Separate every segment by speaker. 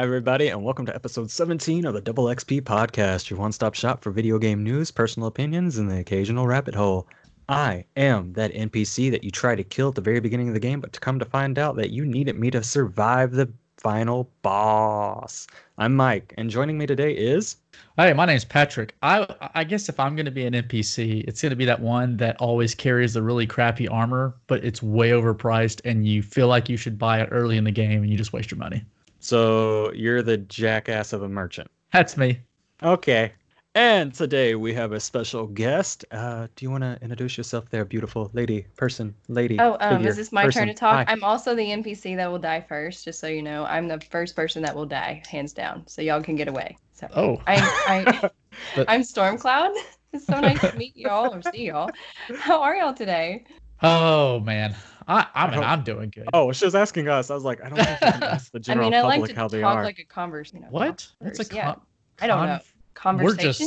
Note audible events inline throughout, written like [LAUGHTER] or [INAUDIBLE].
Speaker 1: Hi, everybody, and welcome to episode 17 of the Double XP podcast, your one stop shop for video game news, personal opinions, and the occasional rabbit hole. I am that NPC that you try to kill at the very beginning of the game, but to come to find out that you needed me to survive the final boss. I'm Mike, and joining me today is.
Speaker 2: Hey, my name's Patrick. I I guess if I'm going to be an NPC, it's going to be that one that always carries the really crappy armor, but it's way overpriced, and you feel like you should buy it early in the game, and you just waste your money.
Speaker 1: So you're the jackass of a merchant.
Speaker 2: That's me.
Speaker 1: Okay. And today we have a special guest. Uh, do you want to introduce yourself there, beautiful lady, person, lady?
Speaker 3: Oh, um,
Speaker 1: figure,
Speaker 3: is this my
Speaker 1: person?
Speaker 3: turn to talk?
Speaker 1: Hi.
Speaker 3: I'm also the NPC that will die first, just so you know. I'm the first person that will die, hands down. So y'all can get away. So
Speaker 2: Oh,
Speaker 3: I, I, [LAUGHS]
Speaker 2: But-
Speaker 3: I'm Stormcloud. [LAUGHS] It's so nice to meet y'all or see y'all. How are y'all today?
Speaker 2: oh man. I I mean
Speaker 1: don't-
Speaker 2: I'm doing good.
Speaker 1: Oh, she was asking us. I was like, I don't think you can ask the [LAUGHS]
Speaker 3: I mean, I
Speaker 1: public
Speaker 3: like to
Speaker 1: how
Speaker 3: talk
Speaker 1: are.
Speaker 3: like a converse. You know,
Speaker 2: what? That's a
Speaker 3: converse. yeah.
Speaker 2: con-
Speaker 3: I don't know.
Speaker 2: conf- We're just-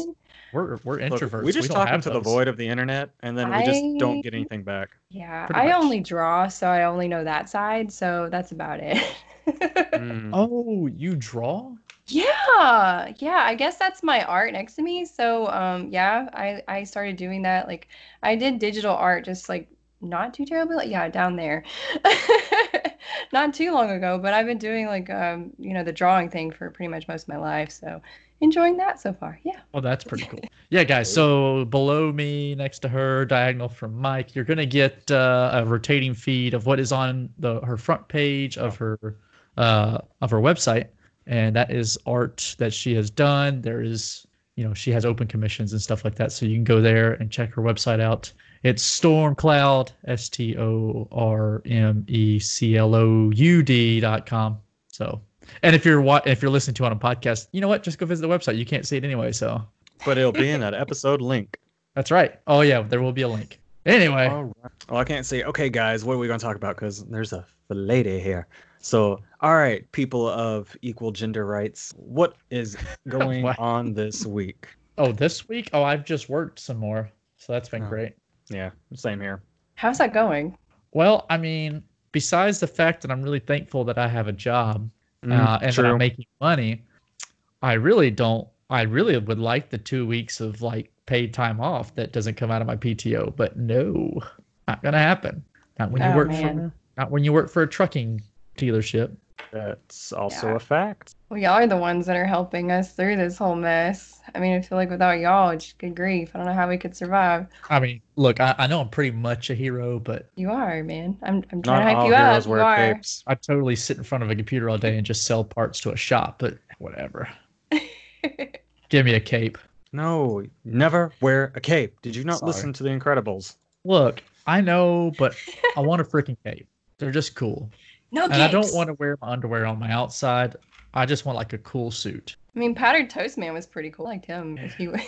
Speaker 2: We're we're
Speaker 1: Look,
Speaker 2: introverts.
Speaker 1: we just
Speaker 2: don't
Speaker 1: talk
Speaker 2: have
Speaker 1: into the void of the internet, and then we just don't get anything back.
Speaker 3: Yeah, I
Speaker 2: much.
Speaker 3: only draw, so I only know that side. So that's about it.
Speaker 1: Mm. [LAUGHS]
Speaker 2: Oh, you draw?
Speaker 3: Yeah, yeah. I guess that's my art next to me. So, um, yeah, I I started doing that. Like, I did digital art just like not too terribly, like yeah, down there, [LAUGHS] not too long ago. But I've been doing like um, you know, the drawing thing for pretty much most of my life. So, enjoying that so far. Yeah.
Speaker 2: Well, that's pretty cool. [LAUGHS] Yeah, guys. So below me, next to her, diagonal from Mike, you're gonna get uh, a rotating feed of what is on the her front page of her uh, of her website, and that is art that she has done. There is, you know, she has open commissions and stuff like that, so you can go there and check her website out. It's Stormcloud, S T O R M E C L O U D dot com. So, and if you're wa- if you're listening to it on a podcast, you know what? Just go visit the website. You can't see it anyway, so.
Speaker 1: But it'll be in [LAUGHS] that episode link.
Speaker 2: That's right. Oh yeah, there will be a link. Anyway,
Speaker 1: All right. Oh, I can't say. Okay, guys, what are we going to talk about? Because there's a lady here. So, all right, people of equal gender rights, what is [LAUGHS] going on this week?
Speaker 2: oh this week, oh I've just worked some more, so that's been
Speaker 1: Oh.
Speaker 2: great.
Speaker 1: Yeah, same here.
Speaker 3: How's that going?
Speaker 2: Well, I mean, besides the fact that I'm really thankful that I have a job
Speaker 1: Mm,
Speaker 2: uh, and that. I'm making money, I really don't. I really would like the two weeks of like paid time off that doesn't come out of my PTO, but no, not gonna happen. Not when you
Speaker 3: Oh,
Speaker 2: work
Speaker 3: man.
Speaker 2: for not when you work for a trucking dealership.
Speaker 1: That's also
Speaker 3: Yeah.
Speaker 1: a fact.
Speaker 3: Well, y'all are the ones that are helping us through this whole mess. I mean, I feel like without y'all, just good grief. I don't know how we could survive.
Speaker 2: I mean, look, I, I know I'm pretty much a hero, but
Speaker 3: You are, man. I'm, I'm
Speaker 1: Not
Speaker 3: trying to hype
Speaker 1: all
Speaker 3: you
Speaker 1: heroes
Speaker 3: up.
Speaker 1: wear
Speaker 3: You are.
Speaker 1: capes.
Speaker 2: I totally sit in front of a computer all day and just sell parts to a shop, but whatever. [LAUGHS] Give me a cape.
Speaker 1: No, never wear a cape. Did you not
Speaker 2: Sorry.
Speaker 1: listen to The Incredibles?
Speaker 2: Look, I know, but I want a freaking cape. They're just cool.
Speaker 3: No
Speaker 2: And I don't want to wear my underwear on my outside. I just want like a cool suit.
Speaker 3: I mean, Powdered Toast Man was pretty cool. I liked him. If you... [LAUGHS]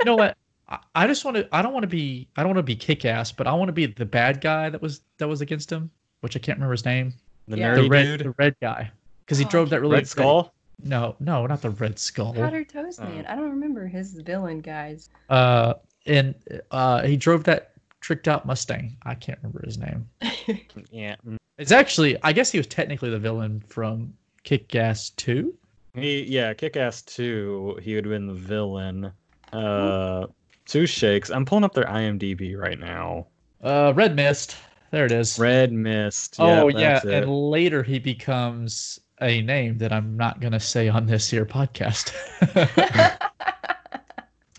Speaker 2: You know what? I- I just want to I don't want to be I don't want to be kick ass, but I want to be the bad guy that was that was against him, which I can't remember his name.
Speaker 1: The
Speaker 3: Yeah.
Speaker 2: The red
Speaker 1: dude?
Speaker 2: the red guy. Because he
Speaker 3: Oh,
Speaker 2: drove that really
Speaker 1: Red Skull?
Speaker 2: No, no, not the red skull.
Speaker 3: Powdered Toast
Speaker 1: Oh.
Speaker 3: Man. I don't remember his villain, guys.
Speaker 2: Uh, and uh, he drove that tricked out Mustang. I can't remember his name. [LAUGHS]
Speaker 1: Yeah.
Speaker 2: It's actually, I guess he was technically the villain from Kick Ass 2.
Speaker 1: He, yeah, Kick Ass 2, he would have been the villain. Uh, Two Shakes. I'm pulling up their IMDb right now.
Speaker 2: Uh, Red Mist. There it is.
Speaker 1: Red Mist.
Speaker 2: oh,
Speaker 1: yeah,
Speaker 2: yeah.
Speaker 1: it.
Speaker 2: And later he becomes a name that I'm not going to say on this here podcast. [LAUGHS]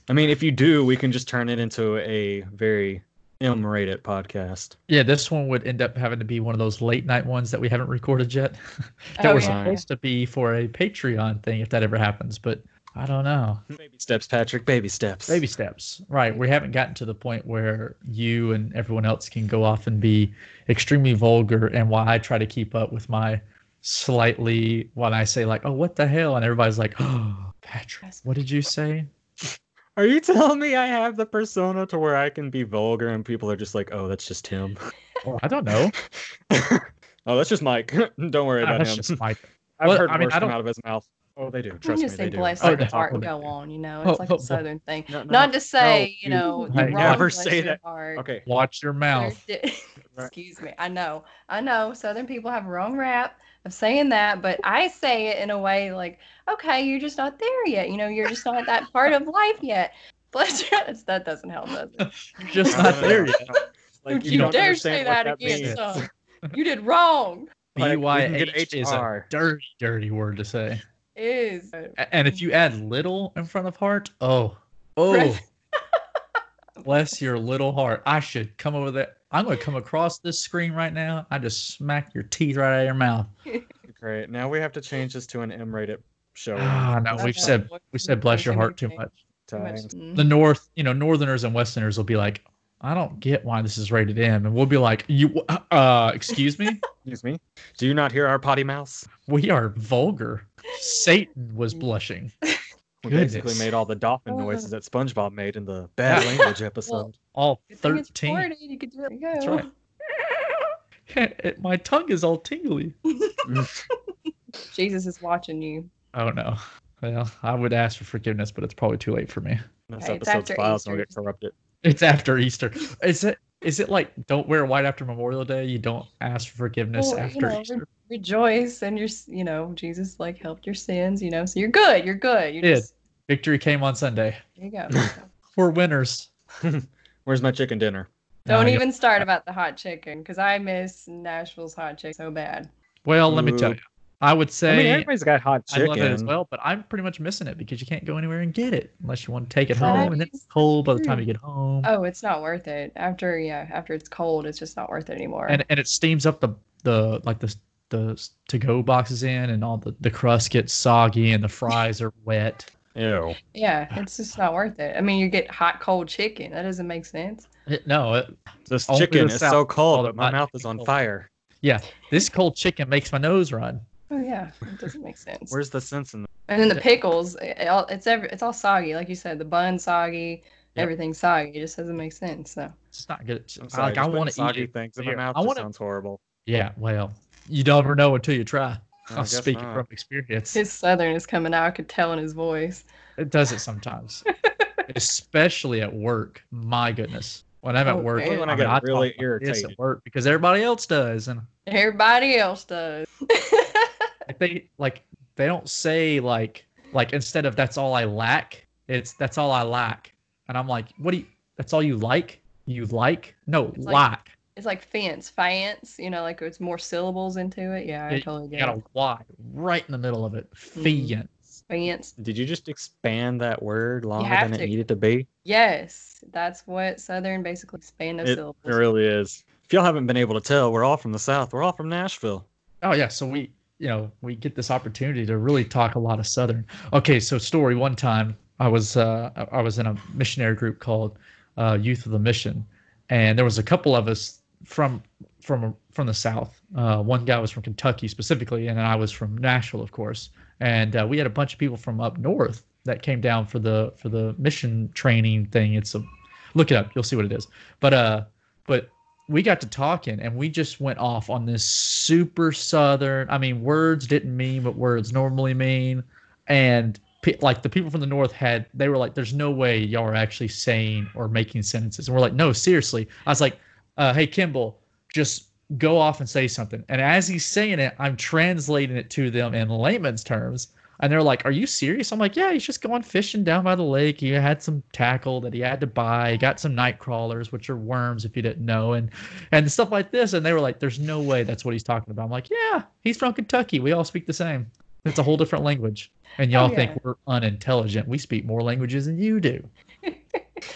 Speaker 1: I mean, if you do, we can just turn it into a very M-rated podcast.
Speaker 2: yeah, this one would end up having to be one of those late night ones that we haven't recorded yet. [LAUGHS] that
Speaker 3: Oh,
Speaker 2: were
Speaker 3: yeah.
Speaker 2: supposed to be for a Patreon thing if that ever happens. But I don't know.
Speaker 1: Baby steps, Patrick. Baby steps.
Speaker 2: Baby steps. Right. We haven't gotten to the point where you and everyone else can go off and be extremely vulgar and while I try to keep up with my slightly when I say like, oh what the hell? And everybody's like, Oh Patrick, what did you say?
Speaker 1: Are you telling me I have the persona to where I can be vulgar and people are just like, oh, that's just him?
Speaker 2: Oh, I don't know. [LAUGHS]
Speaker 1: oh, that's just Mike. [LAUGHS] Don't worry
Speaker 2: Ah,
Speaker 1: about
Speaker 2: that's
Speaker 1: him.
Speaker 2: just my
Speaker 1: I've
Speaker 2: Well,
Speaker 1: heard
Speaker 2: I mean,
Speaker 1: worse
Speaker 2: I
Speaker 1: come out of his mouth. Oh, they do.
Speaker 3: You can
Speaker 1: Trust me,
Speaker 3: just say
Speaker 1: they do.
Speaker 3: bless
Speaker 2: Oh,
Speaker 3: our heart
Speaker 1: oh,
Speaker 3: go on, you know.
Speaker 2: Oh,
Speaker 3: It's like
Speaker 2: oh,
Speaker 3: a
Speaker 2: oh.
Speaker 3: southern thing.
Speaker 1: No, no,
Speaker 3: Not to say,
Speaker 1: No,
Speaker 3: you
Speaker 1: you-
Speaker 3: know,
Speaker 2: Hey,
Speaker 3: you're wrong,
Speaker 1: never say that.
Speaker 3: heart.
Speaker 1: Okay.
Speaker 2: Watch your mouth. [LAUGHS]
Speaker 3: Excuse me. I know. I know. Southern people have wrong rap, of saying that, but I say it in a way like, okay, you're just not there yet. You know, you're just not that part of life yet. [LAUGHS] Bless your that doesn't help, does it? [LAUGHS]
Speaker 2: You're just not there yet.
Speaker 3: Don't
Speaker 1: you
Speaker 3: you, dare say that,
Speaker 1: that
Speaker 3: again,
Speaker 1: means.
Speaker 3: son. [LAUGHS] You did wrong.
Speaker 1: Like, we can get
Speaker 2: BYH is a dirty, dirty word to say.
Speaker 3: Is
Speaker 2: And if you add little in front of heart, oh, oh,
Speaker 3: Right.
Speaker 2: bless your little heart. I should come over there. I'm going to come across this screen right now. I just smack your teeth right out of your mouth. [LAUGHS]
Speaker 1: Great. Now we have to change this to an M-rated show.
Speaker 2: Ah, no, we've said we said bless your heart too much.
Speaker 3: too much.
Speaker 1: times.
Speaker 3: Mm.
Speaker 2: The North, you know, Northerners and Westerners will be like, I don't get why this is rated M, and we'll be like, you, uh, excuse me, [LAUGHS]
Speaker 1: Excuse me. Do you not hear our potty mouse?
Speaker 2: we are vulgar. Satan was blushing. [LAUGHS]
Speaker 1: We basically made all the dolphin noises that SpongeBob made in the bad language [LAUGHS] episode.
Speaker 2: All
Speaker 3: Good thing it's
Speaker 2: 13.
Speaker 3: recorded, You could do it. There you go.
Speaker 2: That's right. [LAUGHS] It- My tongue is all tingly. [LAUGHS]
Speaker 3: Jesus is watching you.
Speaker 2: Oh no. Well, I would ask for forgiveness, but it's probably too late for me.
Speaker 1: this
Speaker 3: Hey, it's
Speaker 1: episode's
Speaker 3: after
Speaker 1: files don't
Speaker 3: Easter.
Speaker 1: get corrupted.
Speaker 2: It's after Easter. Is it? Is it like don't wear white after Memorial Day? You don't ask for forgiveness
Speaker 3: Well, you
Speaker 2: after
Speaker 3: know,
Speaker 2: Easter.
Speaker 3: Rejoice and you're, you know, Jesus like helped your sins, you know, so you're good. You're good. You
Speaker 2: Did.
Speaker 3: just
Speaker 2: Victory came on Sunday.
Speaker 3: there you go. [LAUGHS]
Speaker 2: We're winners. [LAUGHS]
Speaker 1: Where's my chicken dinner?
Speaker 3: Don't even start about the hot chicken because I miss Nashville's hot chicken so bad.
Speaker 2: Well, let me tell you. I would
Speaker 1: I
Speaker 2: say
Speaker 1: mean, everybody's got hot chicken
Speaker 2: I love it as well, but I'm pretty much missing it because you can't go anywhere and get it unless you want to take it
Speaker 3: That
Speaker 2: home, and then it's cold by the time you get home.
Speaker 3: Oh, it's not worth it. After yeah, after it's cold, it's just not worth it anymore.
Speaker 2: and and it steams up the the like the the to go boxes in, and all the the crust gets soggy, and the fries are [LAUGHS] wet.
Speaker 1: Ew.
Speaker 3: yeah, it's just not worth it. I mean, you get hot cold chicken. That doesn't make sense.
Speaker 2: It- no, it,
Speaker 1: This chicken
Speaker 2: the
Speaker 1: is
Speaker 2: South
Speaker 1: so cold,
Speaker 2: it
Speaker 1: but my mouth is on
Speaker 2: cold.
Speaker 1: fire.
Speaker 2: Yeah, this cold chicken makes my nose run.
Speaker 3: Oh yeah, it doesn't make sense.
Speaker 1: Where's the sense in that?
Speaker 3: And then the pickles, it, all- it's every, it's all soggy, like you said. The bun soggy,
Speaker 2: Yep.
Speaker 3: everything's soggy. It just doesn't make sense. So
Speaker 2: It's not good.
Speaker 1: I'm sorry,
Speaker 2: like I want to eat
Speaker 1: soggy things in my mouth.
Speaker 2: I
Speaker 1: just
Speaker 2: wanna-
Speaker 1: sounds horrible.
Speaker 2: Yeah, well, you never know until you try.
Speaker 1: I
Speaker 2: I'm speaking
Speaker 1: not.
Speaker 2: from experience.
Speaker 3: his southern is coming out. I could tell in his voice.
Speaker 2: It does it sometimes, [LAUGHS] especially at work. My goodness, when I'm
Speaker 3: Oh,
Speaker 2: at work,
Speaker 3: man. When
Speaker 1: I
Speaker 2: mean,
Speaker 1: get
Speaker 2: talk
Speaker 1: really
Speaker 2: about this
Speaker 1: irritated.
Speaker 2: at work because everybody else does, and
Speaker 3: Everybody else does. [LAUGHS]
Speaker 2: they like they don't say like like instead of that's all I lack, it's that's all I lack, and I'm like, what do you? That's all you like? You like? No,
Speaker 3: It's like-
Speaker 2: lack.
Speaker 3: It's like fence, fence. You know, like it's more syllables into it. Yeah, I
Speaker 2: Yeah,
Speaker 3: totally
Speaker 2: You
Speaker 3: get
Speaker 2: got
Speaker 3: it.
Speaker 2: a Y right in the middle of it. Fiance.
Speaker 3: Fence.
Speaker 1: Did you just expand that word longer
Speaker 3: have
Speaker 1: than it needed to be?
Speaker 3: Yes, that's what southern basically expand those
Speaker 1: It, it really is. If y'all haven't been able to tell, we're all from the South. We're all from Nashville.
Speaker 2: Oh yeah, so we you know we get this opportunity to really talk a lot of Southern. Okay, so story. One time I was uh, I I was in a missionary group called uh, Youth of the Mission, and there was a couple of us from from from the South. Uh, one guy was from Kentucky specifically, and then I was from Nashville, of course. And uh, we had a bunch of people from up north that came down for the for the mission training thing. It's a look it up, you'll see what it is. But uh, but we got to talking and we just went off on this super southern i mean words didn't mean what words normally mean and pe- like the people from the north had they were like there's no way y'all are actually saying or making sentences and we're like no seriously i was like uh, hey kimball just go off and say something and as he's saying it i'm translating it to them in layman's terms and they're like, "Are you serious?" I'm like, "Yeah, he's just going fishing down by the lake. He had some tackle that he had to buy. He got some night crawlers, which are worms, if you didn't know, and and stuff like this." And they were like, "There's no way that's what he's talking about." I'm like, "Yeah, he's from Kentucky. We all speak the same. It's a whole different language." And y'all
Speaker 3: Oh,
Speaker 2: think we're unintelligent. We speak more languages than you do.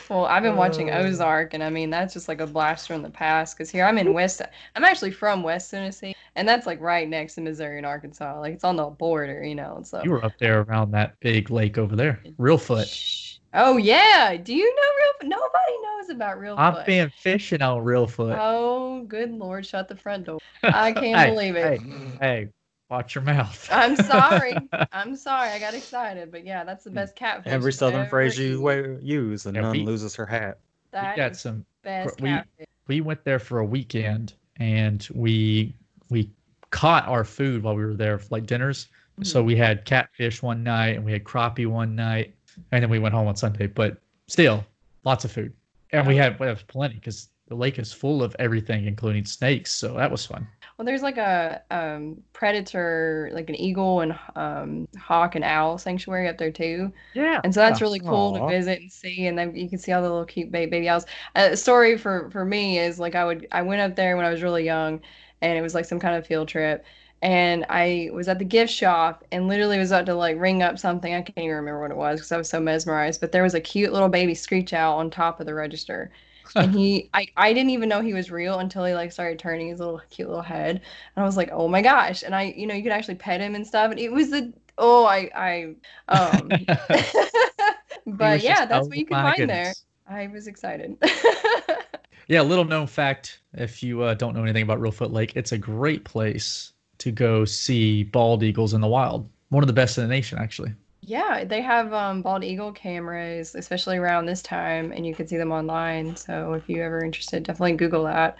Speaker 3: Well, I've been watching
Speaker 2: Oh.
Speaker 3: Ozark, and I mean that's just like a blast from the past. Because here I'm in West, I'm actually from West Tennessee, and that's like right next to Missouri and Arkansas. Like it's on the border, you know. So
Speaker 2: You were up there around that big lake over there, Reelfoot.
Speaker 3: Oh yeah, do you know Real? Foot? Nobody knows about Real. Foot.
Speaker 2: I've been fishing on Reelfoot.
Speaker 3: Oh, good lord! Shut the front door. [LAUGHS] I can't
Speaker 2: Hey,
Speaker 3: believe it.
Speaker 2: Hey, hey, watch your mouth.
Speaker 3: I'm sorry. [LAUGHS] I'm sorry. I got excited, but yeah, that's the hmm. best catfish.
Speaker 1: Every southern
Speaker 3: ever
Speaker 1: phrase you
Speaker 3: eaten.
Speaker 1: use, and
Speaker 2: Yeah,
Speaker 1: none
Speaker 2: we-
Speaker 1: loses her hat.
Speaker 2: we got some
Speaker 3: best
Speaker 2: we-
Speaker 3: catfish.
Speaker 2: we went there for a weekend and we we caught our food while we were there for like dinners. Hmm. So we had catfish one night and we had crappie one night, and then we went home on Sunday. But still, lots of food, and we had we have plenty because the lake is full of everything, including snakes. So that was fun.
Speaker 3: Well, there's like a um, predator, like an eagle and um, hawk and owl sanctuary up there too.
Speaker 2: Yeah.
Speaker 3: And so that's really cool
Speaker 1: Aw.
Speaker 3: to visit and see, and then you can see all the little cute baby, baby owls. Uh, story for for me is like I would I went up there when I was really young, and it was like some kind of field trip, and I was at the gift shop and literally was about to like ring up something I can't even remember what it was because I was so mesmerized, but there was a cute little baby screech owl on top of the register. And [LAUGHS] he I, I didn't even know he was real until he like started turning his little cute little head. And i was like oh my gosh. And i you know you could actually pet him and stuff. And it was the oh i i um. [LAUGHS] [LAUGHS] But yeah that's
Speaker 2: "Oh
Speaker 3: what you can find there. i was excited.
Speaker 2: Yeah, little known fact if you uh, don't know anything about Reelfoot Lake, it's a great place to go see bald eagles in the wild. One of the best in the nation, actually.
Speaker 3: Yeah they have um bald eagle cameras especially around this time and you can see them online so if you're ever interested definitely google that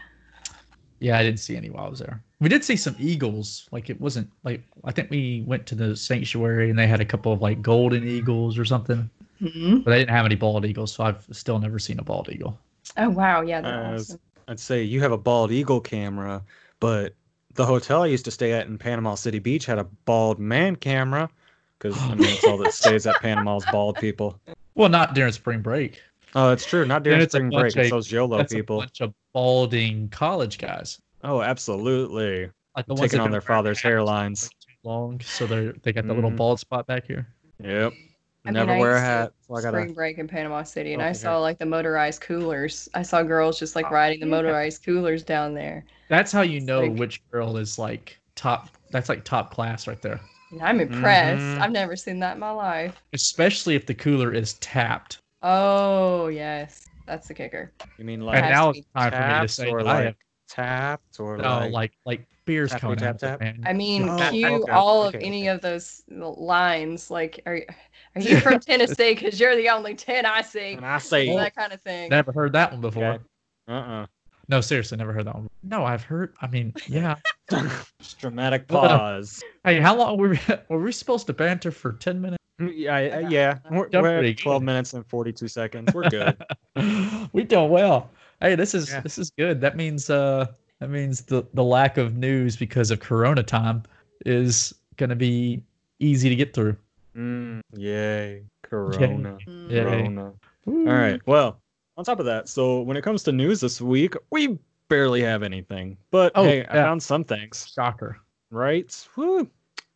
Speaker 2: Yeah, I didn't see any while I was there. We did see some eagles. Like it wasn't like I think we went to the sanctuary and they had a couple of like golden eagles or something,
Speaker 3: hmm
Speaker 2: but they didn't have any bald eagles. So I've still never seen a bald eagle.
Speaker 3: oh wow yeah that's
Speaker 1: Uh,
Speaker 3: awesome
Speaker 1: I'd say you have a bald eagle camera, but the hotel I used to stay at in Panama City Beach had a bald man camera. Because I mean, it's all that stays at Panama's bald people.
Speaker 2: Well, not during spring break.
Speaker 1: Oh, that's true. Not during
Speaker 2: Then it's a
Speaker 1: spring
Speaker 2: bunch
Speaker 1: break. It's those YOLO
Speaker 2: That's a
Speaker 1: people.
Speaker 2: bunch of balding college guys.
Speaker 1: Oh, absolutely.
Speaker 2: Like the ones
Speaker 1: Taking on their father's hairlines.
Speaker 2: too long, so they are they got the little
Speaker 1: Mhm.
Speaker 2: bald spot back here.
Speaker 1: Yep.
Speaker 3: I mean,
Speaker 1: Never
Speaker 3: I
Speaker 1: wear a hat. So I gotta.
Speaker 3: spring break in Panama City, and
Speaker 1: Oh,
Speaker 3: I
Speaker 1: yeah.
Speaker 3: saw like the motorized coolers. I saw girls just like
Speaker 2: Oh,
Speaker 3: riding the
Speaker 2: yeah.
Speaker 3: motorized coolers down there.
Speaker 2: That's how you
Speaker 3: It's
Speaker 2: know
Speaker 3: like-
Speaker 2: which girl is like top. That's like top class right there.
Speaker 3: And I'm impressed.
Speaker 1: Mhm.
Speaker 3: I've never seen that in my life.
Speaker 2: Especially if the cooler is tapped.
Speaker 3: Oh yes, that's the kicker.
Speaker 1: You mean like
Speaker 3: has
Speaker 2: now it's time for me to say
Speaker 1: or like
Speaker 2: have
Speaker 1: tapped or
Speaker 2: no,
Speaker 1: like,
Speaker 2: like like beers
Speaker 1: Tappity
Speaker 2: coming
Speaker 1: tap
Speaker 2: out of it.
Speaker 3: I mean,
Speaker 1: Oh,
Speaker 3: cue
Speaker 1: okay,
Speaker 3: all of
Speaker 1: okay,
Speaker 3: any
Speaker 1: okay.
Speaker 3: of those lines. Like, are are you from [LAUGHS] Tennessee? Because you're the only ten I see.
Speaker 1: and I see
Speaker 3: that kind of thing.
Speaker 2: Never heard that one before.
Speaker 1: Okay. uh-uh.
Speaker 2: No, seriously, never heard that one. No, I've heard. I mean, [LAUGHS] yeah.
Speaker 1: Just dramatic
Speaker 2: Well, uh,
Speaker 1: pause.
Speaker 2: hey, how long were we, [LAUGHS] were we supposed to banter for ten minutes?
Speaker 1: yeah, I- I- yeah. We're, we're at 12
Speaker 2: good.
Speaker 1: minutes and 42 seconds. We're good. [LAUGHS]
Speaker 2: we doing well. Hey, this is
Speaker 1: Yeah.
Speaker 2: this is good. That means uh that means the the lack of news because of Corona time is gonna be easy to get through.
Speaker 1: Mm, yay. Corona.
Speaker 3: Mm.
Speaker 2: Yeah.
Speaker 1: Corona. All right. Well, on top of that, so when it comes to news this week, we barely have anything. But
Speaker 2: Oh,
Speaker 1: hey, I found some things,
Speaker 2: Shocker.
Speaker 1: right? Woo.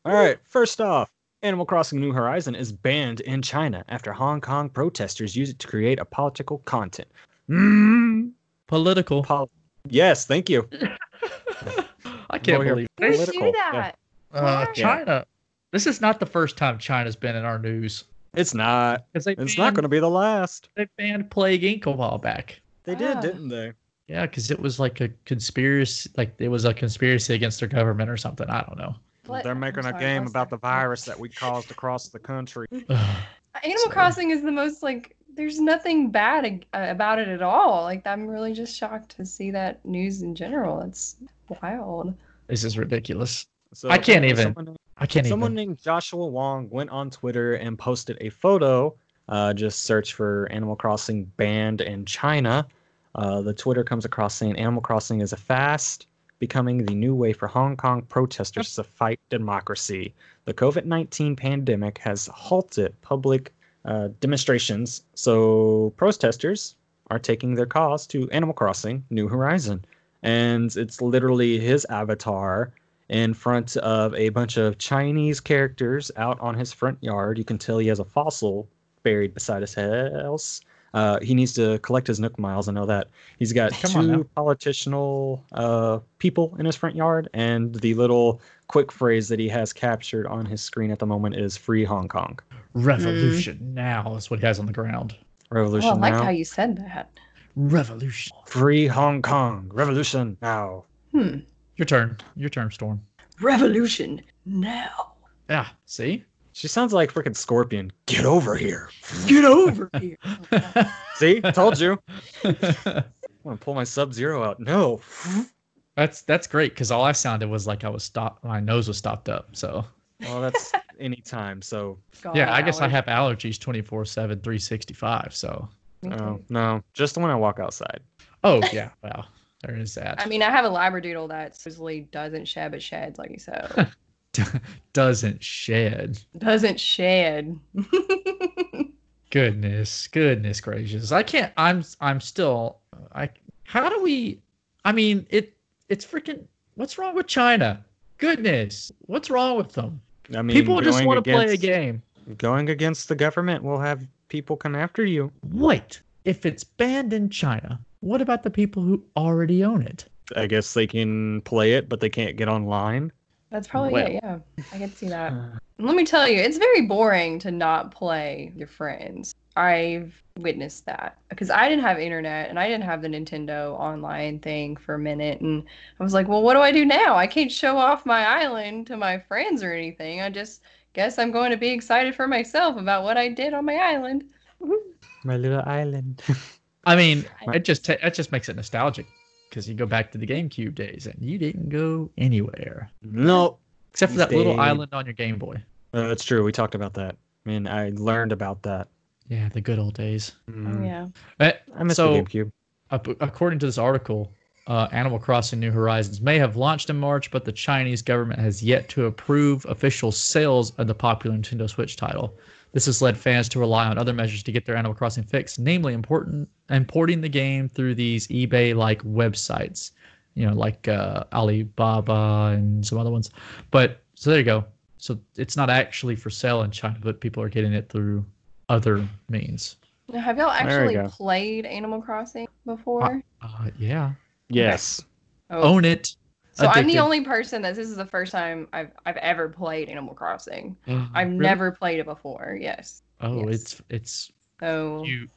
Speaker 1: All right. First off, Animal Crossing New Horizon is banned in China after Hong Kong protesters use it to create a political content. Mm,
Speaker 2: Political.
Speaker 1: pol- yes, thank you. [LAUGHS]
Speaker 2: I can't
Speaker 1: Over here.
Speaker 2: believe
Speaker 3: Who would
Speaker 1: Political,
Speaker 3: do
Speaker 1: yeah.
Speaker 3: that?
Speaker 2: uh,
Speaker 3: Why?
Speaker 2: China. This is not the first time China's been in our news.
Speaker 1: It's not.
Speaker 2: They
Speaker 1: It's
Speaker 2: banned,
Speaker 1: not going to be the last.
Speaker 2: they banned Plague Inc. a while back.
Speaker 1: They did,
Speaker 3: Ah.
Speaker 1: didn't they?
Speaker 2: Yeah, because it was like a conspiracy, like it was a conspiracy against their government or something. I don't know.
Speaker 3: What?
Speaker 1: They're
Speaker 3: I'm
Speaker 1: making a game
Speaker 3: what's
Speaker 1: about the virus that we caused across the country. [SIGHS]
Speaker 3: Animal
Speaker 2: Sorry.
Speaker 3: Crossing is the most like. There's nothing bad ag- uh, about it at all. Like I'm really just shocked to see that news in general. It's wild.
Speaker 2: this is ridiculous.
Speaker 1: So
Speaker 2: I can't even-
Speaker 1: Someone,
Speaker 2: I can't
Speaker 1: someone
Speaker 2: even.
Speaker 1: named Joshua Wong went on Twitter and posted a photo. Uh, just search for Animal Crossing banned in China. Uh, the Twitter comes across saying Animal Crossing is a fast becoming the new way for Hong Kong protesters to fight democracy. The COVID 19 pandemic has halted public uh, demonstrations, so protesters are taking their cause to Animal Crossing New Horizon. And it's literally his avatar in front of a bunch of Chinese characters out on his front yard. You can tell he has a fossil buried beside his house. Uh, he needs to collect his Nook miles. I know that. He's got
Speaker 2: Come
Speaker 1: two political uh, people in his front yard, and the little quick phrase that he has captured on his screen at the moment is "Free Hong Kong."
Speaker 2: Revolution now is what he has on the ground.
Speaker 1: Revolution
Speaker 3: Oh, I like
Speaker 1: now.
Speaker 3: how you said that.
Speaker 2: Revolution.
Speaker 1: Free Hong Kong. Revolution now.
Speaker 3: Hmm.
Speaker 2: Your turn. Your turn, Storm.
Speaker 3: Revolution now.
Speaker 2: Yeah. See?
Speaker 1: She sounds like freaking Scorpion. Get over here.
Speaker 3: Get over here. Oh, [LAUGHS] God.
Speaker 1: See, told you. I want to pull my Sub Zero out. No.
Speaker 2: that's that's great because all I sounded was like I was stopped. My nose was stopped up. So
Speaker 1: Well, that's [LAUGHS] anytime. So,
Speaker 3: God,
Speaker 2: yeah, I guess I have allergies 24 7, 365. So
Speaker 3: Me
Speaker 1: oh, no, just when I walk outside.
Speaker 2: oh yeah, wow. There is that.
Speaker 3: I mean, I have a labradoodle that supposedly doesn't shed but sheds, like you said. [LAUGHS]
Speaker 2: doesn't shed.
Speaker 3: doesn't shed. [LAUGHS]
Speaker 2: Goodness, goodness gracious! I can't. I'm. I'm still. I. How do we? I mean, it. It's freaking. What's wrong with China? Goodness, what's wrong with them?
Speaker 1: I mean,
Speaker 2: People just want to play a game.
Speaker 1: Going against the government will have people come after you.
Speaker 2: Wait, if it's banned in China, what about the people who already own it?
Speaker 1: I guess they can play it, but they can't get online.
Speaker 3: That's probably
Speaker 2: Well.
Speaker 3: it. Yeah, I can see that. Uh. Let me tell you, it's very boring to not play your friends. I've witnessed that because I didn't have internet and I didn't have the Nintendo online thing for a minute. And I was like, well, what do I do now? I can't show off my island to my friends or anything. I just guess I'm going to be excited for myself about what I did on my island.
Speaker 1: My little island. [LAUGHS]
Speaker 2: I mean, it just it just makes it nostalgic because you go back to the GameCube days and you didn't go anywhere
Speaker 1: no,
Speaker 2: except for that little island on your Game Boy.
Speaker 1: uh, that's true. We talked about that. I mean, I learned about that.
Speaker 2: Yeah, the good old days.
Speaker 3: Oh,
Speaker 1: Mm,
Speaker 3: yeah.
Speaker 2: Eh,
Speaker 1: I miss
Speaker 2: So-
Speaker 1: the GameCube.
Speaker 2: According to this article, uh, Animal Crossing New Horizons may have launched in March, but the Chinese government has yet to approve official sales of the popular Nintendo Switch title. This has led fans to rely on other measures to get their Animal Crossing fix, namely important importing the game through these eBay-like websites, you know, like uh, Alibaba and some other ones. But so there you go. So it's not actually for sale in China, but people are getting it through other means.
Speaker 3: Now, have y'all actually played Animal Crossing before?
Speaker 2: Uh, yeah,
Speaker 1: Yes.
Speaker 3: Oh,
Speaker 2: own it.
Speaker 3: So I'm the only person that this is the first time I've I've ever played Animal Crossing. [GASPS] I've
Speaker 2: Really?
Speaker 3: never played it before. Yes.
Speaker 2: Oh,
Speaker 3: Yes.
Speaker 2: it's it's
Speaker 3: Oh.
Speaker 2: you.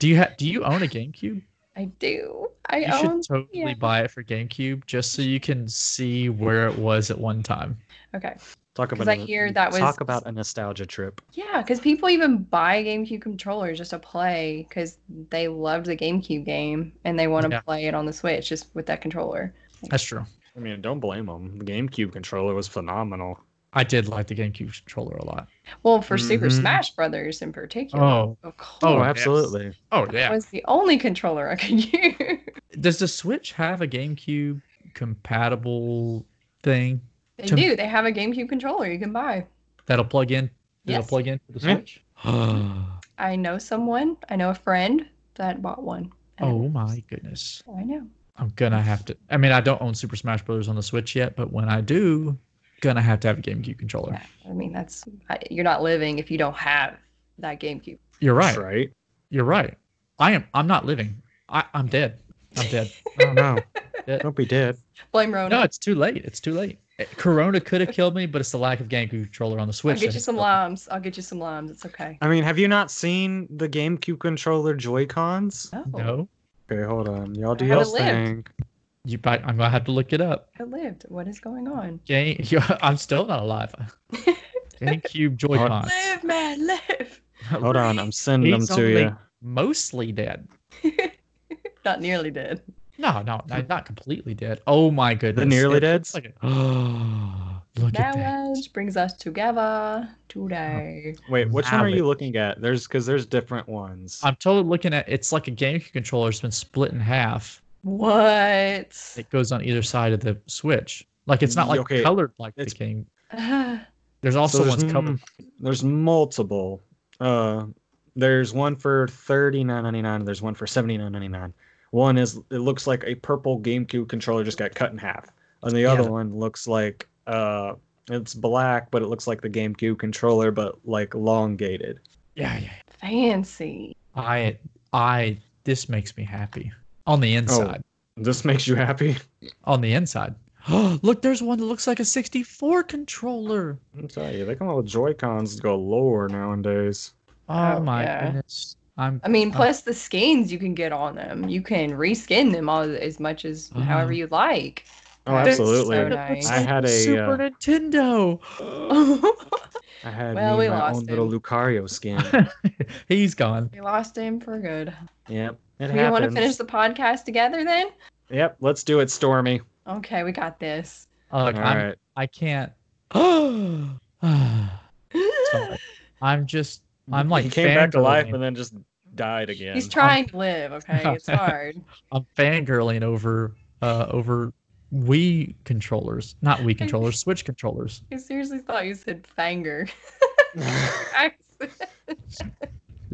Speaker 2: Do you have? Do you own a GameCube?
Speaker 3: I do. I own.
Speaker 2: You
Speaker 3: own.
Speaker 2: should totally
Speaker 3: yeah.
Speaker 2: buy it for GameCube just so you can see where it was at one time.
Speaker 3: Okay.
Speaker 1: Talk
Speaker 3: 'Cause
Speaker 1: about
Speaker 3: I
Speaker 1: a-
Speaker 3: hear that was-
Speaker 1: talk about a nostalgia trip.
Speaker 3: Yeah, because people even buy GameCube controllers just to play because they loved the GameCube game and they want to
Speaker 2: Yeah.
Speaker 3: play it on the Switch just with that controller.
Speaker 2: That's true.
Speaker 1: I mean, don't blame them. The GameCube controller was phenomenal.
Speaker 2: I did like the GameCube controller a lot.
Speaker 3: Well, for Super
Speaker 1: Mhm.
Speaker 3: Smash Brothers in particular.
Speaker 2: Oh,
Speaker 3: of course.
Speaker 1: Oh,
Speaker 2: yes.
Speaker 1: absolutely.
Speaker 2: oh
Speaker 3: That was the only controller I could [LAUGHS] use.
Speaker 2: Does the Switch have a GameCube compatible thing
Speaker 3: they
Speaker 2: To-
Speaker 3: do. They have a GameCube controller you can buy.
Speaker 2: that'll plug in? That'll plug in to the Switch.
Speaker 3: I know someone. I know a friend that bought one. and it
Speaker 2: oh
Speaker 3: works.
Speaker 2: my goodness.
Speaker 3: I know.
Speaker 2: I'm gonna have to. I mean, I don't own Super Smash Brothers on the Switch yet, but when I do, gonna have to have a GameCube controller.
Speaker 3: Yeah, I mean, that's you're not living if you don't have that GameCube.
Speaker 2: You're right.
Speaker 1: That's right.
Speaker 2: You're right. I am. I'm not living. I, I'm dead. I'm dead.
Speaker 1: Oh no.
Speaker 2: Yeah.
Speaker 1: Don't be dead.
Speaker 3: Blame Rona.
Speaker 2: no, it's too late. It's too late. Eh, Corona could have [LAUGHS] killed me, but it's the lack of GameCube controller on the Switch.
Speaker 3: I'll
Speaker 2: get
Speaker 3: you some
Speaker 2: killed
Speaker 3: limes. I'll get you some limes. It's okay.
Speaker 1: I mean, have you not seen the GameCube controller Joy Cons?
Speaker 3: Oh,
Speaker 2: No,
Speaker 1: Okay, hold on. Y'all do
Speaker 3: I haven't
Speaker 1: y'all's
Speaker 3: lived.
Speaker 1: thing.
Speaker 2: you. might- I'm gonna have to look it up.
Speaker 3: I lived. What is going on?
Speaker 2: Game. [LAUGHS] I'm still not alive. [LAUGHS] GameCube Joy-Cons.
Speaker 3: live, man, live. [LAUGHS]
Speaker 1: Hold on, I'm sending them to
Speaker 2: only
Speaker 1: you.
Speaker 2: Mostly dead.
Speaker 3: Not nearly dead.
Speaker 2: No, no, not, not completely dead. Oh my goodness.
Speaker 1: The nearly
Speaker 2: It
Speaker 1: deads?
Speaker 2: looks Like a, [GASPS] [GASPS] [GASPS] look at that.
Speaker 3: That brings us together today.
Speaker 1: Wait, which one are
Speaker 2: Valid.
Speaker 1: you looking at? There's because there's different ones.
Speaker 2: I'm totally looking at. It's like a GameCube controller. It's been split in half.
Speaker 3: What?
Speaker 2: It goes on either side of the Switch. Like it's not like
Speaker 1: Okay,
Speaker 2: colored like the game.
Speaker 3: Uh, [SIGHS]
Speaker 2: There's also
Speaker 1: there's,
Speaker 2: ones covered.
Speaker 1: m- there's multiple. Uh, there's one for thirty nine ninety nine. There's one for seventy nine ninety nine. One is it looks like a purple GameCube controller just got cut in half, and the other one looks like uh, it's black, but it looks like the GameCube controller, but like elongated.
Speaker 2: Yeah, yeah.
Speaker 3: fancy.
Speaker 2: I, I. This makes me happy. On the inside.
Speaker 1: Oh, This makes you happy?
Speaker 2: On the inside. Oh, [GASPS] Look, there's one that looks like a 64 controller.
Speaker 1: I'm tell you, they come out with Joy Cons lower nowadays.
Speaker 2: Oh,
Speaker 3: Oh,
Speaker 2: my
Speaker 3: yeah.
Speaker 2: goodness. I'm.
Speaker 3: I mean,
Speaker 2: Uh,
Speaker 3: plus the skins you can get on them. You can reskin them all as much as [GASPS] however
Speaker 2: Uh-huh.
Speaker 3: you like.
Speaker 1: Oh, absolutely.
Speaker 3: so nice.
Speaker 1: I had a,
Speaker 2: Super
Speaker 1: uh,
Speaker 2: Nintendo.
Speaker 1: I had
Speaker 3: Well,
Speaker 1: me
Speaker 3: we
Speaker 1: my
Speaker 3: lost
Speaker 1: own little. Lucario skin. [LAUGHS]
Speaker 2: He's gone.
Speaker 3: we lost him for good.
Speaker 1: yep, it
Speaker 3: we want to finish the podcast together then?
Speaker 1: Yep, let's do it, Stormy.
Speaker 3: Okay, we got this.
Speaker 2: Look,
Speaker 1: All
Speaker 2: I'm,
Speaker 1: right.
Speaker 2: I can't. [GASPS] I'm just. I'm like
Speaker 1: he came back to life and then just died again.
Speaker 3: He's trying to live. Okay, it's hard. [LAUGHS]
Speaker 2: I'm fangirling over uh over Wii controllers, not Wii controllers, Switch controllers.
Speaker 3: I seriously thought you said fanger. [LAUGHS]